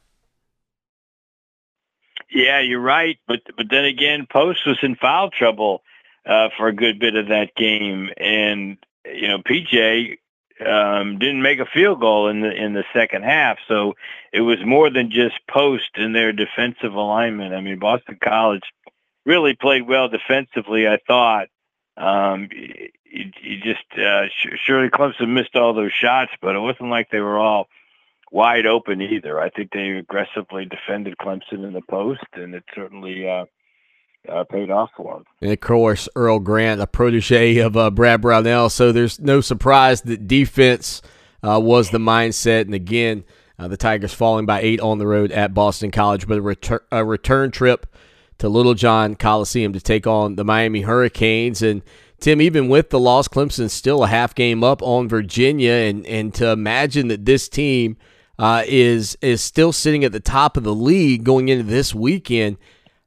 Yeah, you're right. But but then again, Post was in foul trouble uh, for a good bit of that game, and you know PJ um, didn't make a field goal in the in the second half. So it was more than just Post in their defensive alignment. I mean, Boston College really played well defensively. I thought. Um, you, you just uh, surely Clemson missed all those shots, but it wasn't like they were all wide open either. I think they aggressively defended Clemson in the post, and it certainly uh, uh, paid off for them. And of course, Earl Grant, a protege of uh, Brad Brownell, so there's no surprise that defense uh, was the mindset. And again, uh, the Tigers falling by eight on the road at Boston College, but a, retur- a return trip to Littlejohn Coliseum to take on the Miami Hurricanes. And Tim, even with the loss, Clemson's still a half game up on Virginia, and and to imagine that this team uh, is is still sitting at the top of the league going into this weekend.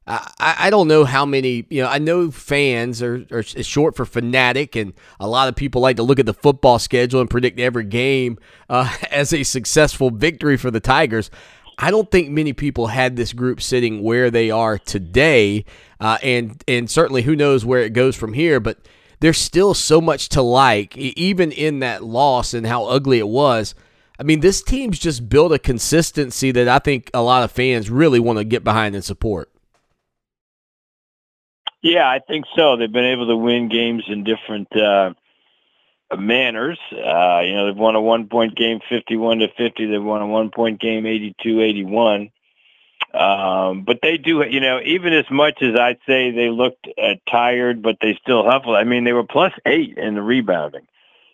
I, I don't know how many, you know, I know fans are, are short for fanatic, and a lot of people like to look at the football schedule and predict every game uh, as a successful victory for the Tigers. I don't think many people had this group sitting where they are today, uh, and and certainly who knows where it goes from here. But there's still so much to like, even in that loss and how ugly it was. I mean, this team's just built a consistency that I think a lot of fans really want to get behind and support. Yeah, I think so. They've been able to win games in different uh, manners. Uh, you know, they've won a one-point game, fifty-one to fifty. They've won a one-point game, 82-81. Um, but they do, you know, even as much as I'd say they looked uh, tired, but they still hustled. I mean, they were plus eight in the rebounding.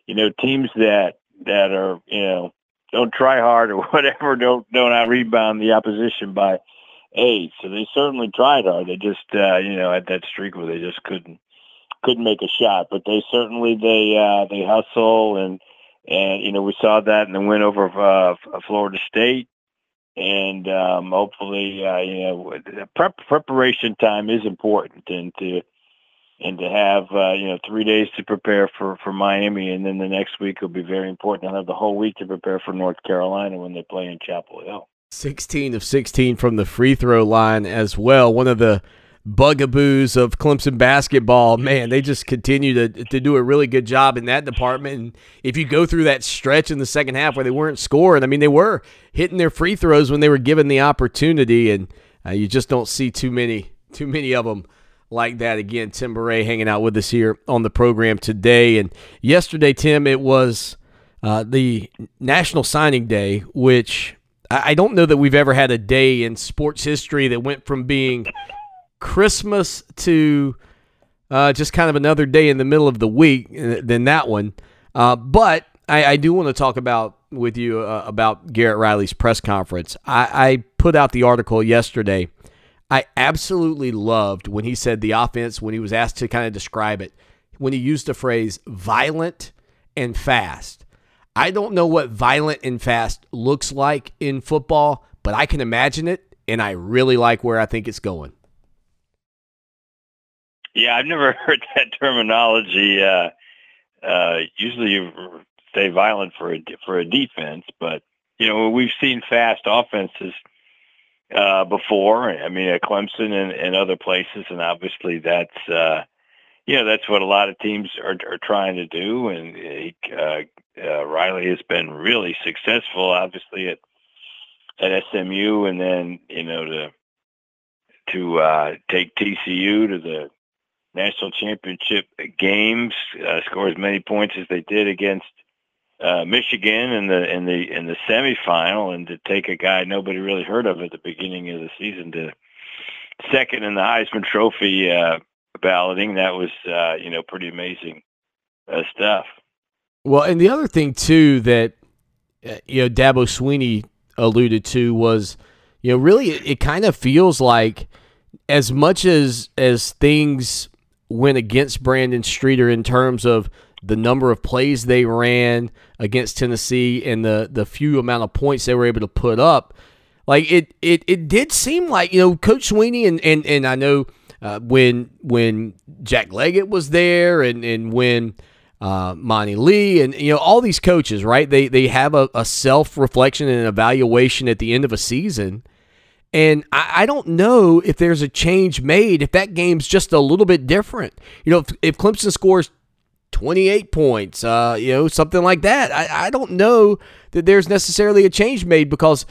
You know, teams that that are, you know, don't try hard or whatever, don't don't out rebound the opposition by eight. So they certainly tried hard. They just uh, you know had that streak where they just couldn't couldn't make a shot. But they certainly they uh, they hustle and and you know we saw that in the win over uh, Florida State. And um, hopefully, uh, you know, prep, preparation time is important, and to and to have uh, you know three days to prepare for for Miami, and then the next week will be very important. I'll have the whole week to prepare for North Carolina when they play in Chapel Hill. 16 of 16 from the free throw line as well. One of the bugaboos of Clemson basketball. Man, they just continue to, to do a really good job in that department. And if you go through that stretch in the second half where they weren't scoring, I mean, they were hitting their free throws when they were given the opportunity, and uh, you just don't see too many too many of them like that. Again, Tim Bourret hanging out with us here on the program today. And yesterday, Tim, it was uh, the National Signing Day, which I don't know that we've ever had a day in sports history that went from being Christmas to uh, just kind of another day in the middle of the week uh, than that one. Uh, but I, I, do want to talk about with you uh, about Garrett Riley's press conference. I, I put out the article yesterday I absolutely loved when he said the offense, when he was asked to kind of describe it, when he used the phrase violent and fast. I don't know what violent and fast looks like in football, but I can imagine it, and I really like where I think it's going. Yeah, I've never heard that terminology. Uh, uh, usually, you say violent for a for a defense, but you know we've seen fast offenses uh, before. I mean, at Clemson and, and other places, and obviously that's uh, you know that's what a lot of teams are, are trying to do. And uh, uh, Riley has been really successful, obviously at at SMU, and then you know to to uh, take TCU to the national championship games, uh, score as many points as they did against uh, Michigan in the in the in the semifinal, and to take a guy nobody really heard of at the beginning of the season to second in the Heisman Trophy uh, balloting, that was uh, you know pretty amazing uh, stuff. Well, and the other thing too that uh, you know Dabo Swinney alluded to was you know really it, it kind of feels like as much as as things went against Brandon Streeter in terms of the number of plays they ran against Tennessee and the the few amount of points they were able to put up. Like it it, it did seem like, you know, Coach Swinney and and, and I know uh, when when Jack Leggett was there and, and when uh, Monte Lee and you know all these coaches, right? They they have a, a self reflection and an evaluation at the end of a season, And I, I don't know if there's a change made if that game's just a little bit different. You know, if, if Clemson scores 28 points, uh, you know, something like that. I, I don't know that there's necessarily a change made because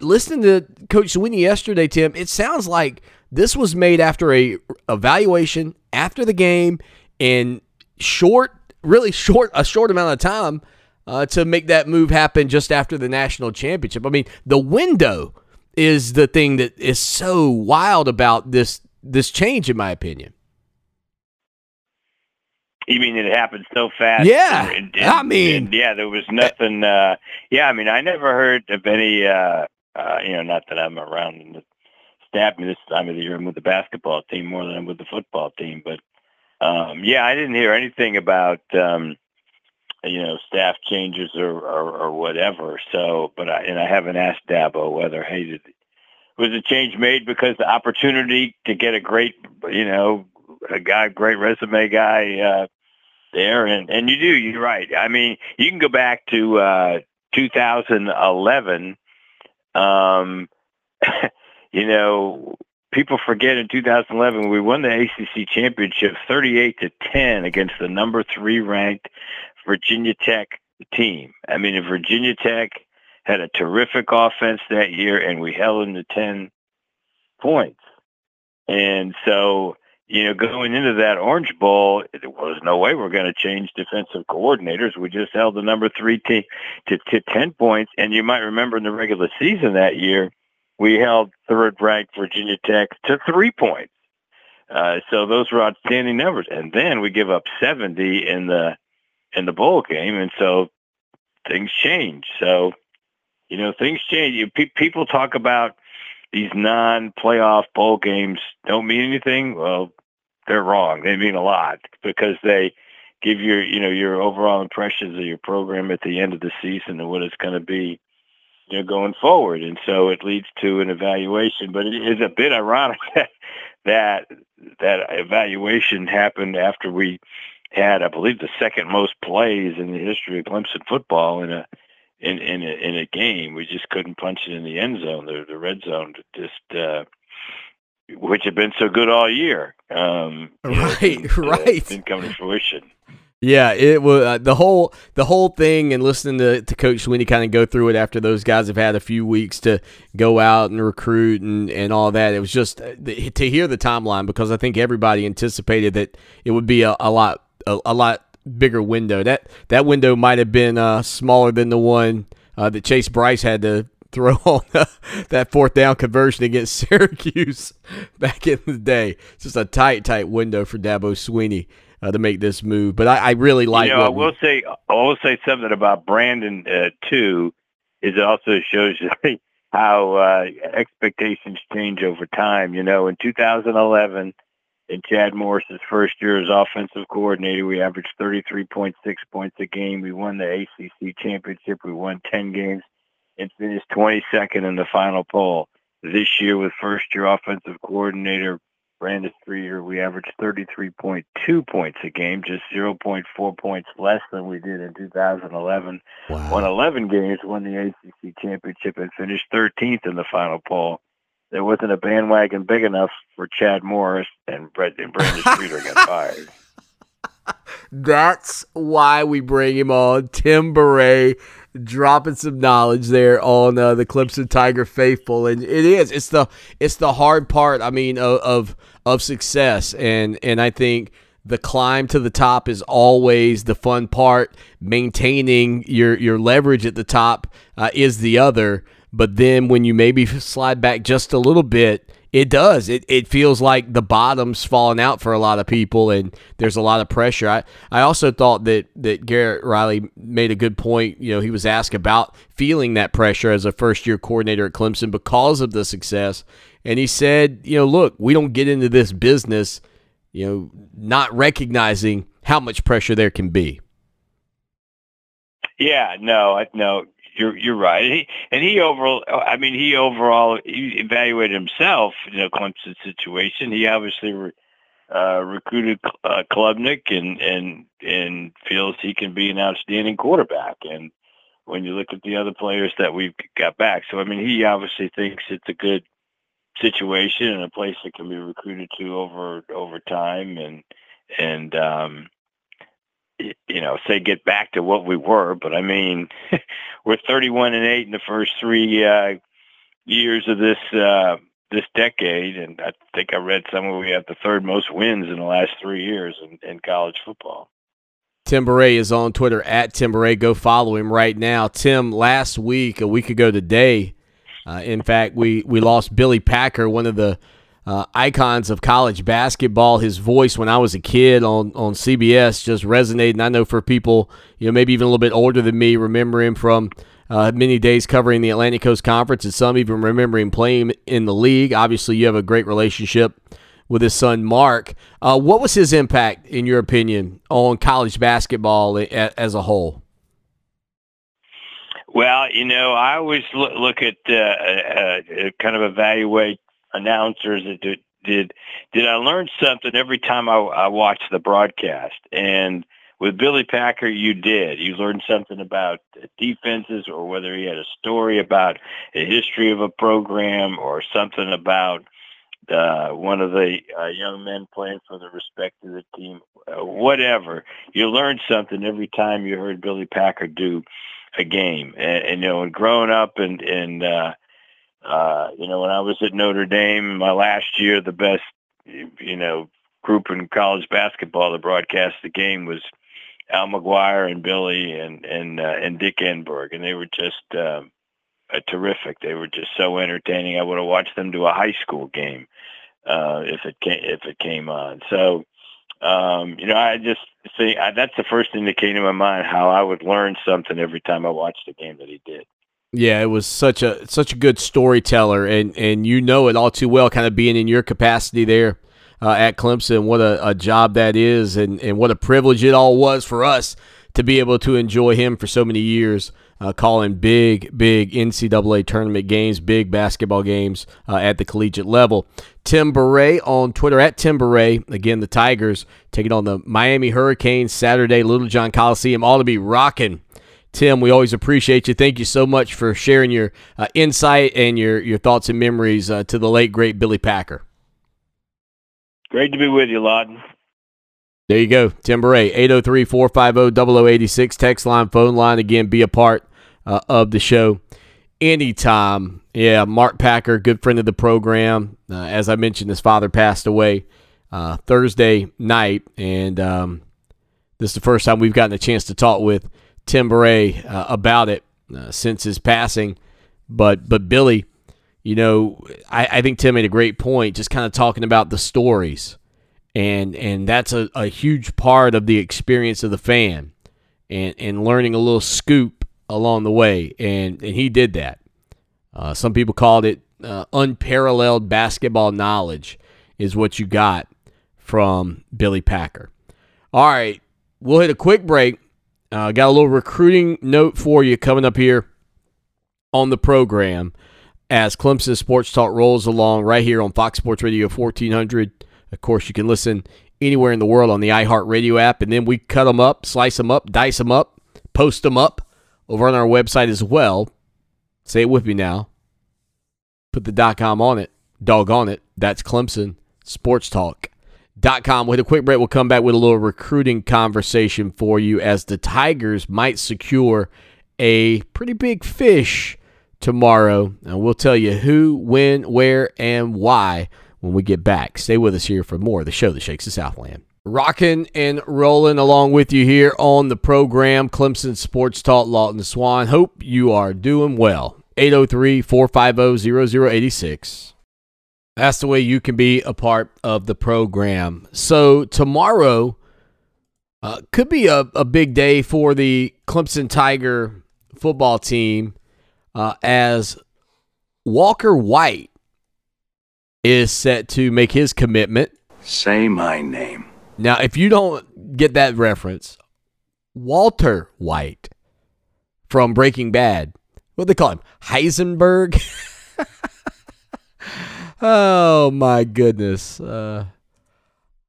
listening to Coach Swinney yesterday, Tim, it sounds like this was made after a evaluation after the game in short, really short, a short amount of time uh, to make that move happen just after the national championship. I mean, the window is the thing that is so wild about this this change, in my opinion. You mean it happened so fast? Yeah, And- and- I mean- and, yeah, there was nothing. Uh, yeah, I mean, I never heard of any. Uh, uh, you know, not that I'm around in the staff me this time of the year. I'm with the basketball team more than I'm with the football team. But um, yeah, I didn't hear anything about um, you know staff changes or, or or whatever. So, but I and I haven't asked Dabo whether hey did was a change made because the opportunity to get a great you know a guy great resume guy uh there and and you do you're right i mean you can go back to uh 2011 um you know people forget in 2011 we won the ACC championship 38 to 10 against the number 3 ranked Virginia Tech team i mean Virginia Tech had a terrific offense that year and we held them to 10 points and so you know, going into that Orange Bowl, there was no way we're going to change defensive coordinators. We just held the number three team to, to 10 points. And you might remember in the regular season that year, we held third ranked Virginia Tech to three points. Uh, so those were outstanding numbers. And then we give up 70 in the, in the bowl game. And so things change. So, you know, things change. You, pe- people talk about these non-playoff bowl games don't mean anything. Well, they're wrong. They mean a lot because they give your, you know, your overall impressions of your program at the end of the season and what it's going to be, you know, going forward. And so it leads to an evaluation. But it is a bit ironic that that, that evaluation happened after we had, I believe, the second most plays in the history of Clemson football in a in in a, in a game. We just couldn't punch it in the end zone, the the red zone, just uh, which had been so good all year. Um, you know, Right, uh, right. didn't come to fruition. Yeah, it was uh, the whole the whole thing, and listening to, to Coach Swinney kind of go through it after those guys have had a few weeks to go out and recruit and, and all that. It was just uh, the, to hear the timeline because I think everybody anticipated that it would be a, a lot a, a lot bigger window. That that window might have been uh, smaller than the one uh, that Chase Brice had to throw on that fourth down conversion against Syracuse back in the day. It's just a tight, tight window for Dabo Swinney uh, to make this move. But I, I really like. you know, I we- will say, I will say something about Brandon uh, too. Is it also shows you how uh, expectations change over time. You know, in 2011, in Chad Morris's first year as offensive coordinator, we averaged 33.6 points a game. We won the ACC championship. We won 10 games and finished 22nd in the final poll. This year, with first-year offensive coordinator Brandon Streeter, we averaged 33.2 points a game, just 0.4 points less than we did in 2011. Won 11 games, won the ACC championship, and finished 13th in the final poll. There wasn't a bandwagon big enough for Chad Morris, and, Brett, and Brandon Streeter got fired. That's why we bring him on. Tim Bourret dropping some knowledge there on uh, the Clemson Tiger faithful, and it is it's the it's the hard part. I mean of of, of success, and and I think the climb to the top is always the fun part. Maintaining your your leverage at the top uh, is the other. But then when you maybe slide back just a little bit, it does. It, it feels like the bottom's falling out for a lot of people, and there's a lot of pressure. I, I also thought that, that Garrett Riley made a good point. You know, he was asked about feeling that pressure as a first year coordinator at Clemson because of the success. And he said, you know, look, we don't get into this business, you know, not recognizing how much pressure there can be. Yeah, no, I- no, you're you're right. And he, overall, I mean, he overall he evaluated himself, in know, Clemson's situation. He obviously re, uh, recruited uh, Klubnik and and and feels he can be an outstanding quarterback. And when you look at the other players that we've got back, so I mean, he obviously thinks it's a good situation and a place that can be recruited to over over time and and um you know say get back to what we were but i mean we're 31 and 8 in the first 3 uh years of this uh this decade and i think i read somewhere we have the third most wins in the last 3 years in, in college football Tim Bourret is on Twitter at Tim Bourret. Go follow him right now. Tim, last week, a week ago today, uh, in fact, we, we lost Billy Packer, one of the uh, icons of college basketball. His voice when I was a kid on, on CBS just resonated. And I know for people, you know, maybe even a little bit older than me, remember him from uh, many days covering the Atlantic Coast Conference, and some even remember him playing in the league. Obviously, you have a great relationship with his son Mark. Uh, what was his impact, in your opinion, on college basketball as a whole? Well, you know, I always look, look at uh, uh, uh, kind of evaluate announcers did, did did I learn something every time I, I watched the broadcast and with Billy Packer, you did. You learned something about defenses, or whether he had a story about a history of a program, or something about uh, one of the uh, young men playing for the respect of the team, uh, whatever. You learned something every time you heard Billy Packer do a game. And, and you know, growing up and and uh, uh, you know, when I was at Notre Dame, my last year, the best you know group in college basketball to broadcast the game was Al McGuire and Billy and and uh, and Dick Enberg, and they were just. Uh, uh, terrific. They were just so entertaining. I would have watched them do a high school game uh, if it came if it came on. So, um, you know, I just see I, that's the first thing that came to my mind. How I would learn something every time I watched a game that he did. Yeah, it was such a such a good storyteller, and and you know it all too well. Kind of being in your capacity there uh, at Clemson, what a, a job that is, and and what a privilege it all was for us to be able to enjoy him for so many years uh, calling big, big NCAA tournament games, big basketball games uh, at the collegiate level. Tim Bourret on Twitter at Tim Bourret. Again, the Tigers taking on the Miami Hurricanes Saturday, Littlejohn Coliseum. All to be rocking. Tim, we always appreciate you. Thank you so much for sharing your uh, insight and your, your thoughts and memories uh, to the late, great Billy Packer. Great to be with you, Lawton. There you go. Tim Bourret, 803 450 0086. Text line, phone line. Again, be a part uh, of the show anytime. Yeah, Mark Packer, good friend of the program. Uh, as I mentioned, his father passed away uh, Thursday night, and um, this is the first time we've gotten a chance to talk with Tim Bourret uh, about it uh, since his passing. But but Billy, you know, I, I think Tim made a great point, just kind of talking about the stories. And and that's a, a huge part of the experience of the fan and and learning a little scoop along the way. And and he did that. Uh, some people called it uh, unparalleled basketball knowledge is what you got from Billy Packer. All right we'll hit a quick break uh, got a little recruiting note for you coming up here on the program as Clemson Sports Talk rolls along right here on Fox Sports Radio 1400 of course, you can listen anywhere in the world on the iHeartRadio app, and then we cut them up, slice them up, dice them up, post them up over on our website as well. Say it with me now. Put the dot com on it. Dog on it. That's Clemson Sports Talk. Dot com. With a quick break, we'll come back with a little recruiting conversation for you as the Tigers might secure a pretty big fish tomorrow. And we'll tell you who, when, where, and why when we get back. Stay with us here for more of the show that shakes the Southland. Rocking and rolling along with you here on the program, Clemson Sports Talk, Lawton Swan. Hope you are doing well. 803 450 0086. That's the way you can be a part of the program. So, tomorrow uh, could be a, a big day for the Clemson Tiger football team uh, as Walker White is set to make his commitment. Say my name. Now, if you don't get that reference, Walter White from Breaking Bad, what do they call him? Heisenberg? oh my goodness. Uh,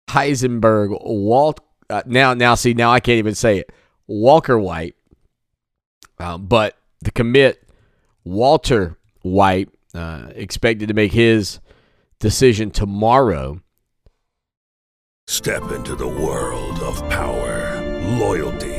Heisenberg, Walt. Uh, now, now, see, now I can't even say it. Walker White. Um, but the commit, Walter White, uh, expected to make his decision tomorrow. Step into the world of power, loyalty,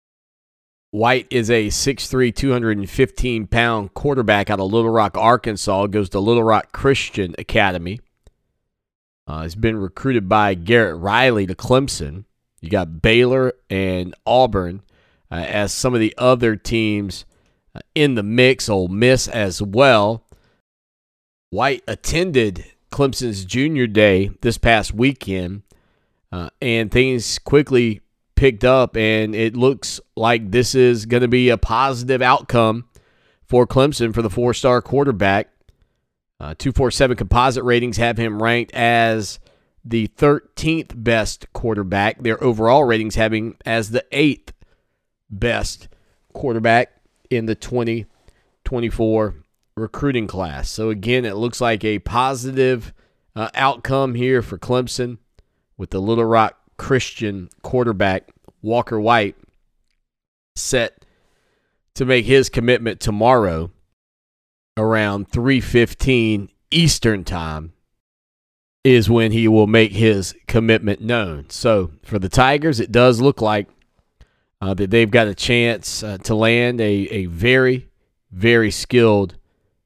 White is a 6'3", 215 pound quarterback out of Little Rock, Arkansas. Goes to Little Rock Christian Academy. Uh, has been recruited by Garrett Riley to Clemson. You got Baylor and Auburn uh, as some of the other teams uh, in the mix. Ole Miss as well. White attended Clemson's junior day this past weekend, uh, and things quickly picked up, and it looks like this is going to be a positive outcome for Clemson for the four star quarterback. Uh, 247 composite ratings have him ranked as the 13th best quarterback. Their overall ratings having as the eighth best quarterback in the 2024 recruiting class. So, again, it looks like a positive uh, outcome here for Clemson with the Little Rock Christian quarterback, Walker White, set to make his commitment tomorrow around 3:15 Eastern Time is when he will make his commitment known. So for the Tigers, it does look like uh, that they've got a chance uh, to land a, a very, very skilled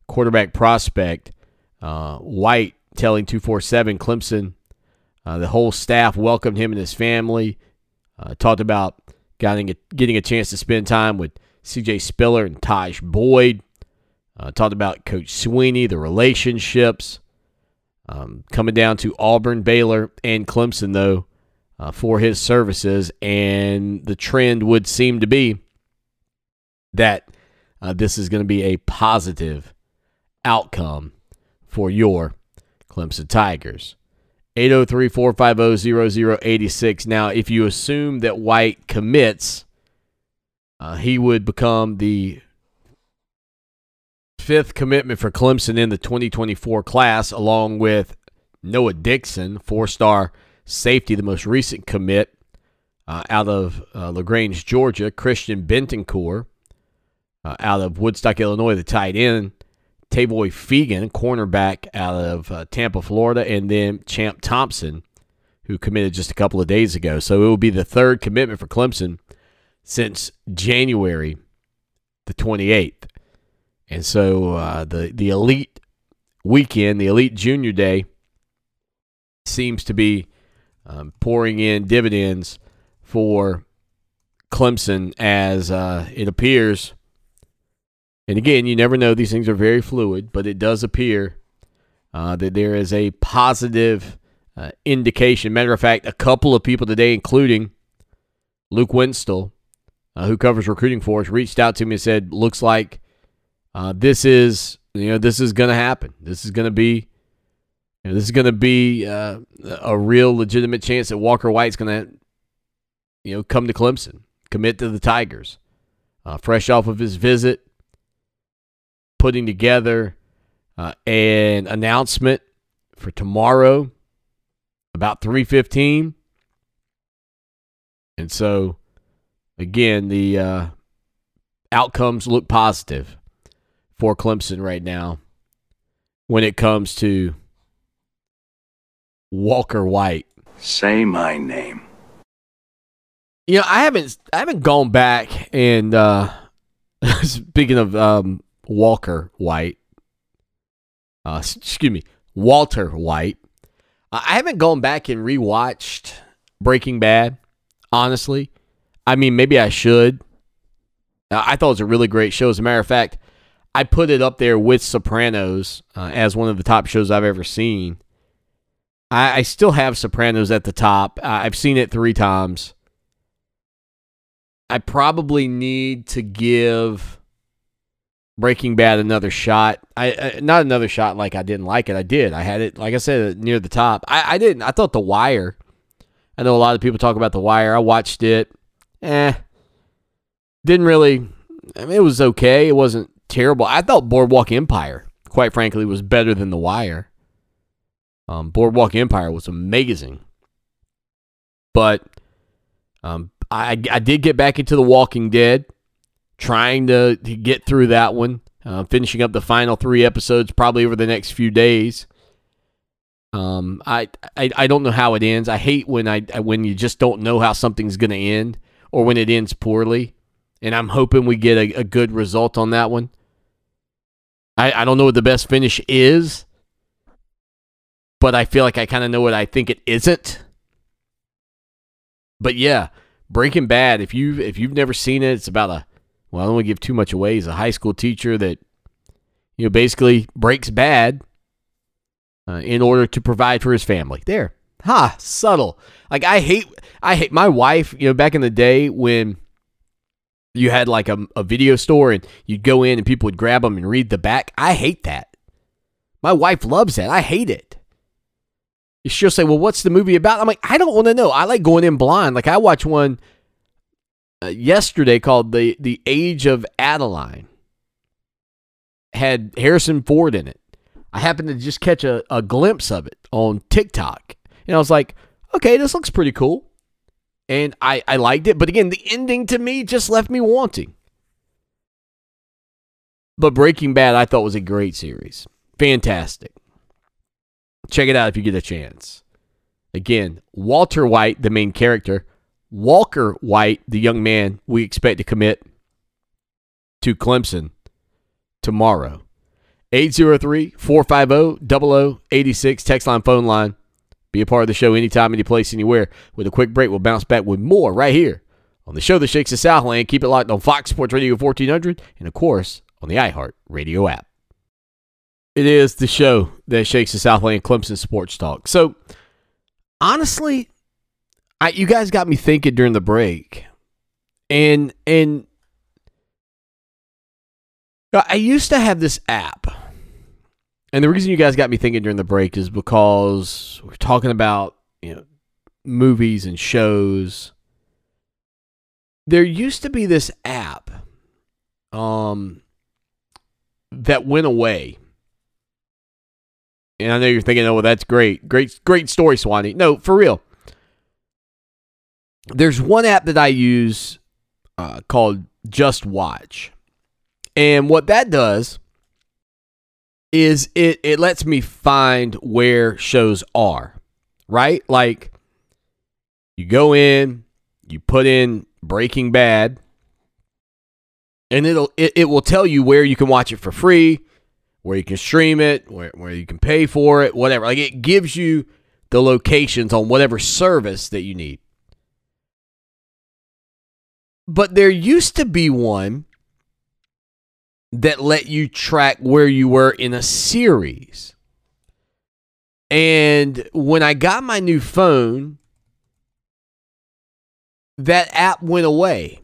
quarterback prospect. Uh, White telling 247 Clemson, uh, the whole staff welcomed him and his family. Uh, talked about getting a, getting a chance to spend time with CJ Spiller and Tajh Boyd. Uh, talked about Coach Swinney, the relationships. Um, coming down to Auburn, Baylor, and Clemson, though, uh, for his services. And the trend would seem to be that uh, this is going to be a positive outcome for your Clemson Tigers. 803 450 0086. Now, if you assume that White commits, uh, he would become the fifth commitment for Clemson in the 2024 class, along with Noah Dixon, four star safety, the most recent commit uh, out of uh, LaGrange, Georgia, Christian Bentancur uh, out of Woodstock, Illinois, the tight end, Tavoy Feagin, cornerback out of uh, Tampa, Florida, and then Champ Thompson, who committed just a couple of days ago. So it will be the third commitment for Clemson since January the 28th. And so uh, the the elite weekend, the elite junior day, seems to be um, pouring in dividends for Clemson as uh, it appears. And again, you never know; these things are very fluid, but it does appear uh, that there is a positive uh, indication. Matter of fact, a couple of people today, including Luke Winstall, uh, who covers recruiting for us, reached out to me and said, "Looks like." Uh, this is you know this is going to happen. This is going to be you know, this is going to be uh, a real legitimate chance that Walker White's going to you know come to Clemson, commit to the Tigers, uh, fresh off of his visit, putting together uh, an announcement for tomorrow about three fifteen, and so again the uh, outcomes look positive for Clemson right now when it comes to Walker White. Say my name. You know, I haven't I haven't gone back and uh speaking of um Walker White. Uh excuse me, Walter White. I haven't gone back and rewatched Breaking Bad, honestly. I mean, maybe I should. I thought it was a really great show. As a matter of fact, I put it up there with Sopranos uh, as one of the top shows I've ever seen. I, I still have Sopranos at the top. I've seen it three times. I probably need to give Breaking Bad another shot. I, not another shot like I didn't like it. I did. I had it like I said near the top. I, I didn't. I thought The Wire. I know a lot of people talk about The Wire. I watched it. Eh. Didn't really. I mean, it was okay. It wasn't terrible. I thought Boardwalk Empire, quite frankly, was better than The Wire. Um, Boardwalk Empire was amazing. But um, I, I did get back into The Walking Dead, trying to, to get through that one, uh, finishing up the final three episodes probably over the next few days. Um, I, I I don't know how it ends. I hate when I when you just don't know how something's going to end or when it ends poorly. And I'm hoping we get a, a good result on that one. I, I don't know what the best finish is, but I feel like I kind of know what I think it isn't. But yeah, Breaking Bad. If you if you've never seen it, it's about a well, I don't want to give too much away. He's a high school teacher that you know basically breaks bad uh, in order to provide for his family. There, ha, subtle. Like I hate I hate my wife. You know, back in the day when you had like a, a video store and you'd go in and people would grab them and read the back. I hate that. My wife loves that. I hate it. She'll say, "Well, what's the movie about?" I'm like, "I don't want to know. I like going in blind. Like I watch one Uh, yesterday called the the Age of Adaline. Had Harrison Ford in it. I happened to just catch a, a glimpse of it on TikTok, and I was like, "Okay, this looks pretty cool." And I, I liked it, but again, the ending to me just left me wanting. But Breaking Bad, I thought was a great series. Fantastic. Check it out if you get a chance. Again, Walter White, the main character, Walker White, the young man we expect to commit to Clemson tomorrow. 803 450 0086, text line, phone line. Be a part of the show anytime, any place, anywhere. With a quick break, we'll bounce back with more right here on the show that shakes the Southland. Keep it locked on Fox Sports Radio 1400 and, of course, on the iHeart Radio app. It is the show that shakes the Southland Clemson Sports Talk. So, honestly, I, you guys got me thinking during the break, and and I used to have this app, and the reason you guys got me thinking during the break is because we're talking about you know movies and shows. There used to be this app, um, that went away and I know you're thinking, oh, well, that's great. Great, great story, Swanee. No, for real. There's one app that I use uh, called Just Watch. And what that does is it, it lets me find where shows are, right? Like you go in, you put in Breaking Bad, and it'll it, it will tell you where you can watch it for free where you can stream it, where, where you can pay for it, whatever. Like it gives you the locations on whatever service that you need. But there used to be one that let you track where you were in a series. And when I got my new phone, that app went away.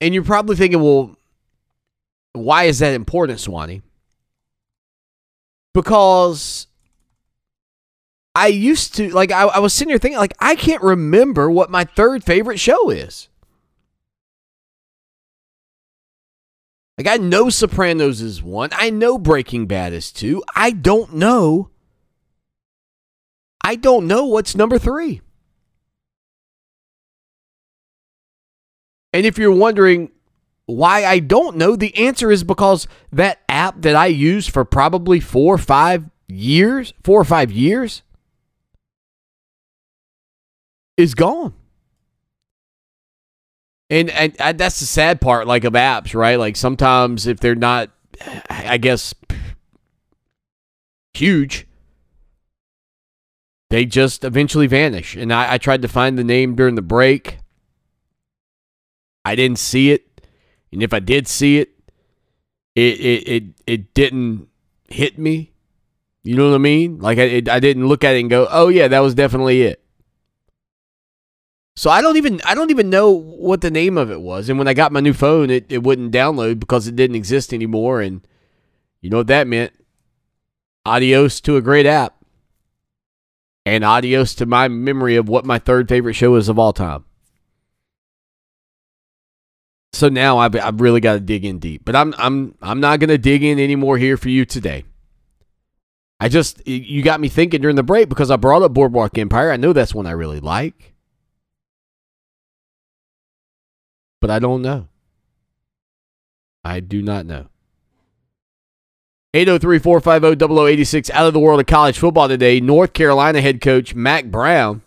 And you're probably thinking, well, why is that important, Swanee? because I used to like I, I, was sitting here thinking like I can't remember what my third favorite show is. Like I know Sopranos is one. I know Breaking Bad is two. I don't know. I don't know what's number three. And if you're wondering why I don't know, the answer is because that app that I used for probably four or five years, four or five years, is gone. And, and, and that's the sad part, like of apps, right? Like sometimes if they're not, I guess, huge, they just eventually vanish. And I, I tried to find the name during the break. I didn't see it. And if I did see it, it it it, it didn't hit me. You know what I mean? Like I it, I didn't look at it and go, "Oh yeah, that was definitely it." So I don't even I don't even know what the name of it was. And when I got my new phone, it, it wouldn't download because it didn't exist anymore. And you know what that meant? Adios to a great app. And adios to my memory of what my third favorite show is of all time. So now I've, I've really got to dig in deep. But I'm I'm I'm not gonna dig in anymore here for you today. I just you got me thinking during the break because I brought up Boardwalk Empire. I know that's one I really like. But I don't know. I do not know. 803 450 0086 out of the world of college football today. North Carolina head coach Mack Brown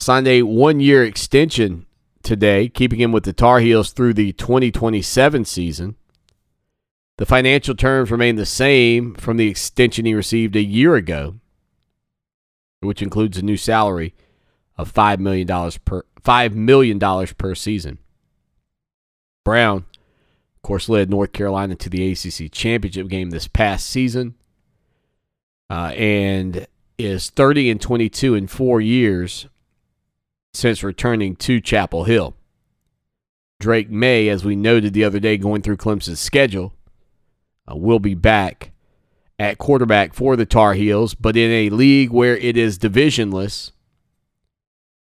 signed a one year extension today, keeping him with the Tar Heels through the 2027 season. The financial terms remain the same from the extension he received a year ago, which includes a new salary of $5 million per, $5 million per season. Brown, of course, led North Carolina to the ACC championship game this past season uh, and is 30 and 22 in four years since returning to Chapel Hill. Drake Maye, as we noted the other day going through Clemson's schedule, uh, will be back at quarterback for the Tar Heels, but in a league where it is divisionless.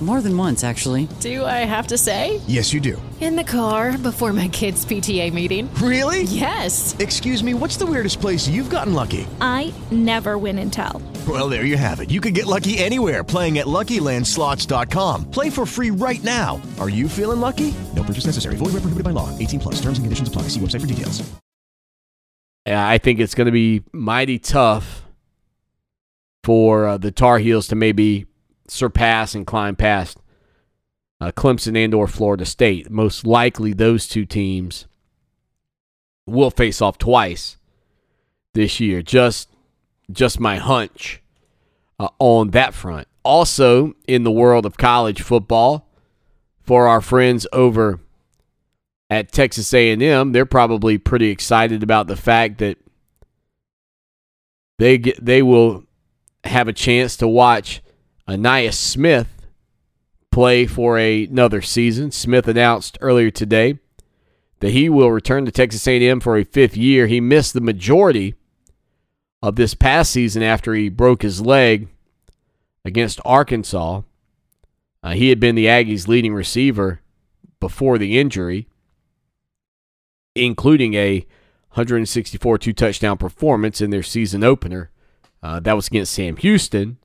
More than once, actually. Do I have to say? Yes, you do. In the car before my kids' PTA meeting. Really? Yes. Excuse me, what's the weirdest place you've gotten lucky? I never win and tell. Well, there you have it. You can get lucky anywhere playing at LuckyLandSlots.com. Play for free right now. Are you feeling lucky? No purchase necessary. Void where prohibited by law. 18 plus. Terms and conditions apply. See website for details. I think it's going to be mighty tough for uh, the Tar Heels to maybe surpass and climb past uh, Clemson and or Florida State. Most likely, those two teams will face off twice this year. Just, just my hunch uh, on that front. Also, in the world of college football, for our friends over at Texas A&M, they're probably pretty excited about the fact that they get they will have a chance to watch Ainias Smith play for a, another season. Smith announced earlier today that he will return to Texas A&M for a fifth year. He missed the majority of this past season after he broke his leg against Arkansas. Uh, he had been the Aggies' leading receiver before the injury, including a 164 two touchdown performance in their season opener. Uh, that was against Sam Houston.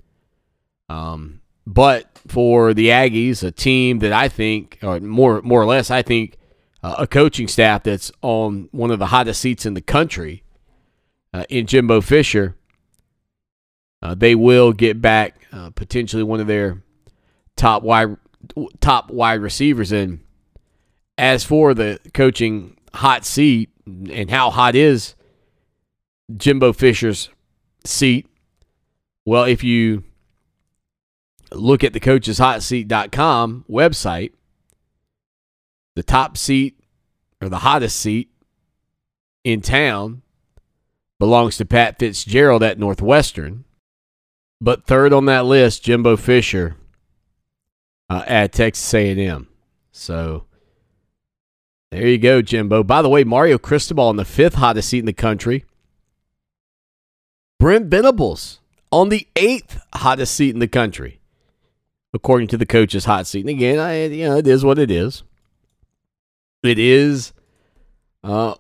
Um, but for the Aggies, a team that I think, or more more or less, I think uh, a coaching staff that's on one of the hottest seats in the country uh, in Jimbo Fisher, uh, they will get back uh, potentially one of their top wide top wide receivers. And as for the coaching hot seat and how hot is Jimbo Fisher's seat, well, if you look at the coacheshotseat.com website, the top seat or the hottest seat in town belongs to Pat Fitzgerald at Northwestern. But third on that list, Jimbo Fisher uh, at Texas A&M. So there you go, Jimbo. By the way, Mario Cristobal in the fifth hottest seat in the country. Brent Venables on the eighth hottest seat in the country, according to the coach's hot seat. And again, I, you know, it is what it is. It is uh,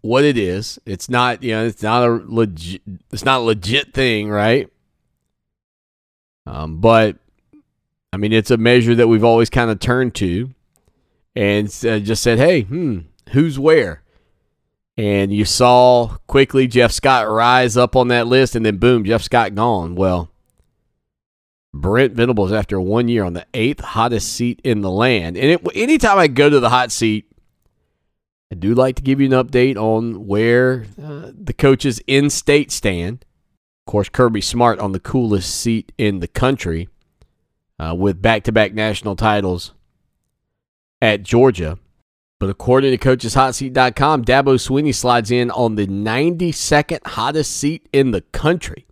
what it is. It's not, you know, it's not a legit, it's not a legit thing, right? Um, but I mean, it's a measure that we've always kind of turned to, and uh, just said, "Hey, hmm, who's where?" And you saw quickly Jeff Scott rise up on that list, and then boom, Jeff Scott gone. Well, Brent Venables, after one year on the eighth hottest seat in the land, and it, anytime I go to the hot seat, I do like to give you an update on where uh, the coaches in state stand. Of course, Kirby Smart on the coolest seat in the country uh, with back to back national titles at Georgia. But according to coacheshotseat.com, Dabo Swinney slides in on the 92nd hottest seat in the country.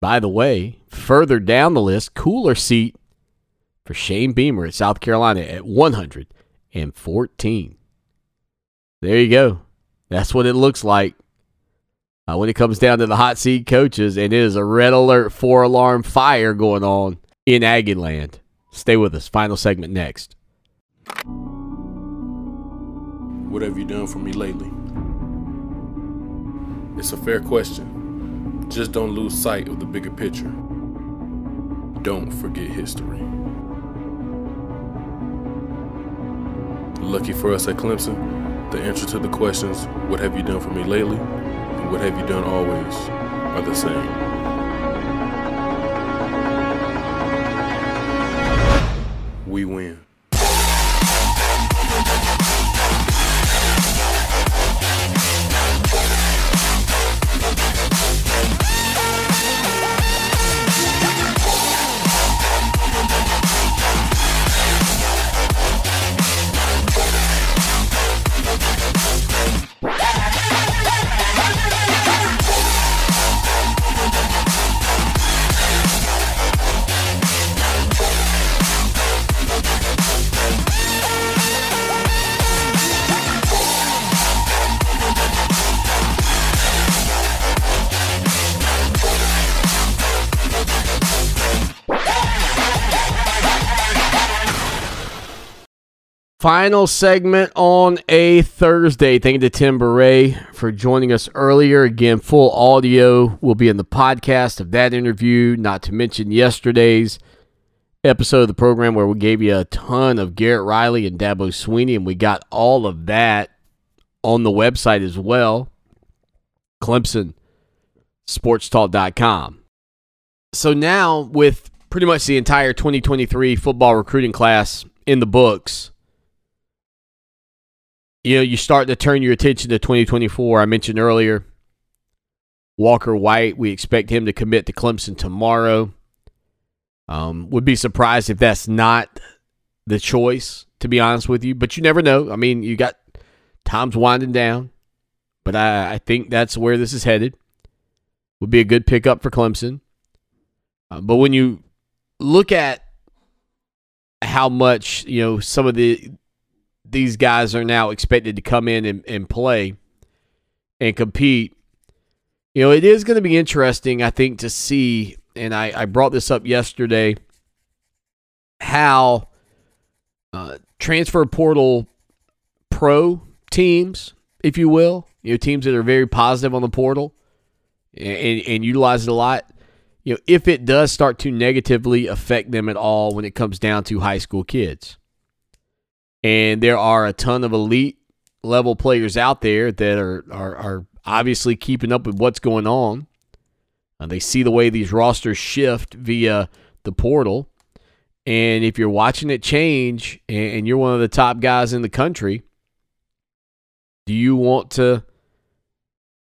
By the way, further down the list, cooler seat for Shane Beamer at South Carolina at 114. There you go. That's what it looks like uh, when it comes down to the hot seat coaches, and it is a red alert, four alarm fire going on in Aggie land. Stay with us. Final segment next. What have you done for me lately? It's a fair question. Just don't lose sight of the bigger picture. Don't forget history. Lucky for us at Clemson, the answer to the questions, What have you done for me lately? and What have you done always? are the same. We win. Final segment on a Thursday. Thank you to Tim Bourret for joining us earlier. Again, full audio will be in the podcast of that interview, not to mention yesterday's episode of the program where we gave you a ton of Garrett Riley and Dabo Swinney, and we got all of that on the website as well. ClemsonSportsTalk.com. So now, with pretty much the entire 2023 football recruiting class in the books, you know, you start to turn your attention to 2024. I mentioned earlier Walker White. We expect him to commit to Clemson tomorrow. Um, would be surprised if that's not the choice, to be honest with you. But you never know. I mean, you got time's winding down, but I, I think that's where this is headed. Would be a good pickup for Clemson. Uh, but when you look at how much you know some of the these guys are now expected to come in and, and play and compete. You know, it is going to be interesting, I think, to see, and I, I brought this up yesterday, how uh, transfer portal pro teams, if you will, you know, teams that are very positive on the portal and, and utilize it a lot, you know, if it does start to negatively affect them at all when it comes down to high school kids and there are a ton of elite level players out there that are are, are obviously keeping up with what's going on. Uh, they see the way these rosters shift via the portal, and if you're watching it change, and, you're one of the top guys in the country, do you want to,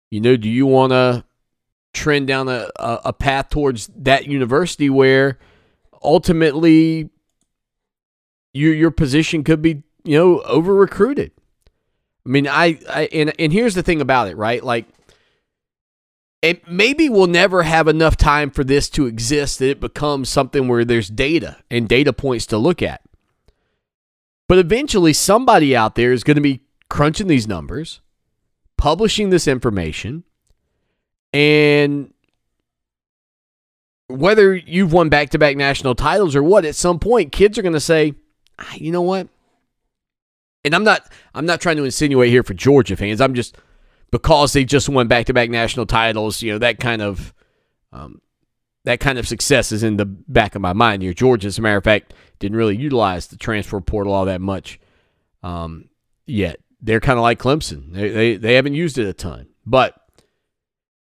you know, do you want to trend down a, a path towards that university where ultimately your your position could be you know over recruited. I mean, I, I and and here's the thing about it, right? Like, it maybe we'll never have enough time for this to exist that it becomes something where there's data and data points to look at. But eventually, somebody out there is going to be crunching these numbers, publishing this information, and whether you've won back to back national titles or what, at some point, kids are going to say, you know what? And I'm not I'm not trying to insinuate here for Georgia fans. I'm just because they just won back to back national titles, you know, that kind of um, that kind of success is in the back of my mind here. Georgia, as a matter of fact, didn't really utilize the transfer portal all that much um, yet. They're kind of like Clemson. They, they they haven't used it a ton. But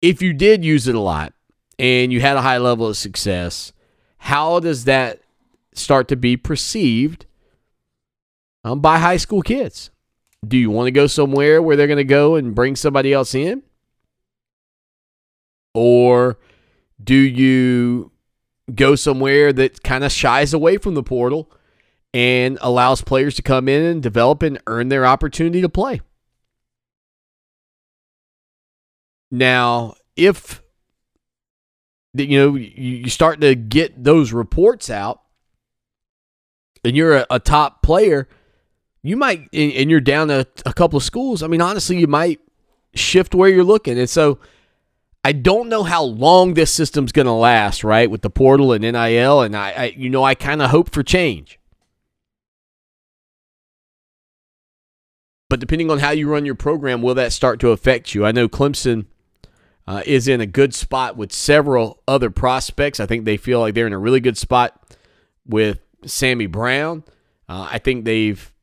if you did use it a lot and you had a high level of success, how does that start to be perceived um, by high school kids. Do you want to go somewhere where they're going to go and bring somebody else in? Or do you go somewhere that kind of shies away from the portal and allows players to come in and develop and earn their opportunity to play. Now, if you know you start to get those reports out and you're a, a top player, you might and you're down a, a couple of schools. I mean, honestly, you might shift where you're looking. And so I don't know how long this system's going to last, right? With the portal and NIL, and I, I you know, I kind of hope for change. But depending on how you run your program, will that start to affect you? I know Clemson uh, is in a good spot with several other prospects. I think they feel like they're in a really good spot with Sammy Brown. Uh, I think they've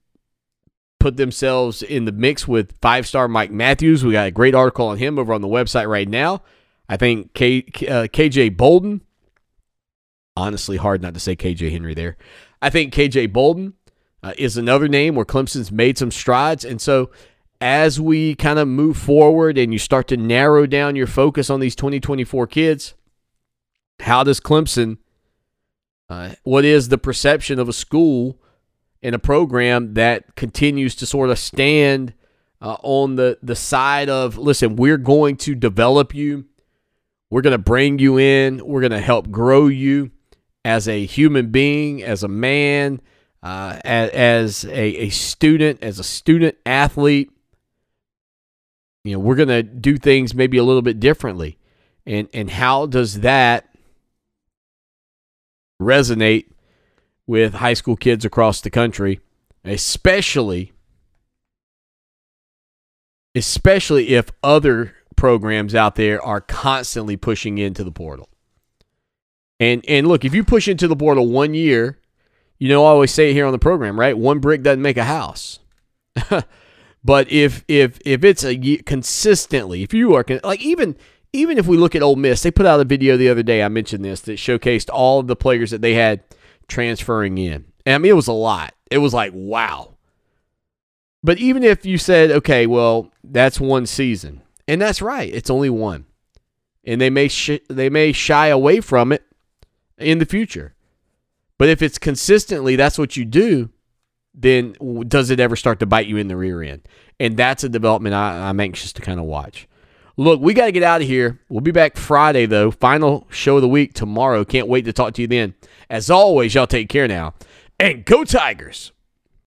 put themselves in the mix with five star Mike Matthews. We got a great article on him over on the website right now. I think K, uh, KJ Bolden, honestly, hard not to say KJ Henry there. I think KJ Bolden uh, is another name where Clemson's made some strides. And so as we kind of move forward and you start to narrow down your focus on these 2024 kids, how does Clemson, uh, what is the perception of a school in a program that continues to sort of stand uh, on the, the side of, listen, we're going to develop you, we're going to bring you in, we're going to help grow you as a human being, as a man, uh, as, as a, a student, as a student athlete. You know we're going to do things maybe a little bit differently. And and how does that resonate with high school kids across the country especially especially if other programs out there are constantly pushing into the portal and and look if you push into the portal one year you know i always say it here on the program right one brick doesn't make a house But if if if it's a consistently, if you are like even even if we look at Ole Miss, they put out a video the other day. I mentioned this that showcased all of the players that they had transferring in. And I mean, it was a lot. It was like wow. But even if you said, okay, well, that's one season, and that's right, it's only one, and they may sh- they may shy away from it in the future. But if it's consistently, that's what you do then does it ever start to bite you in the rear end? And that's a development I, am anxious to kind of watch. Look, we got to get out of here. We'll be back Friday, though. Final show of the week tomorrow. Can't wait to talk to you then. As always, y'all take care now. And go Tigers!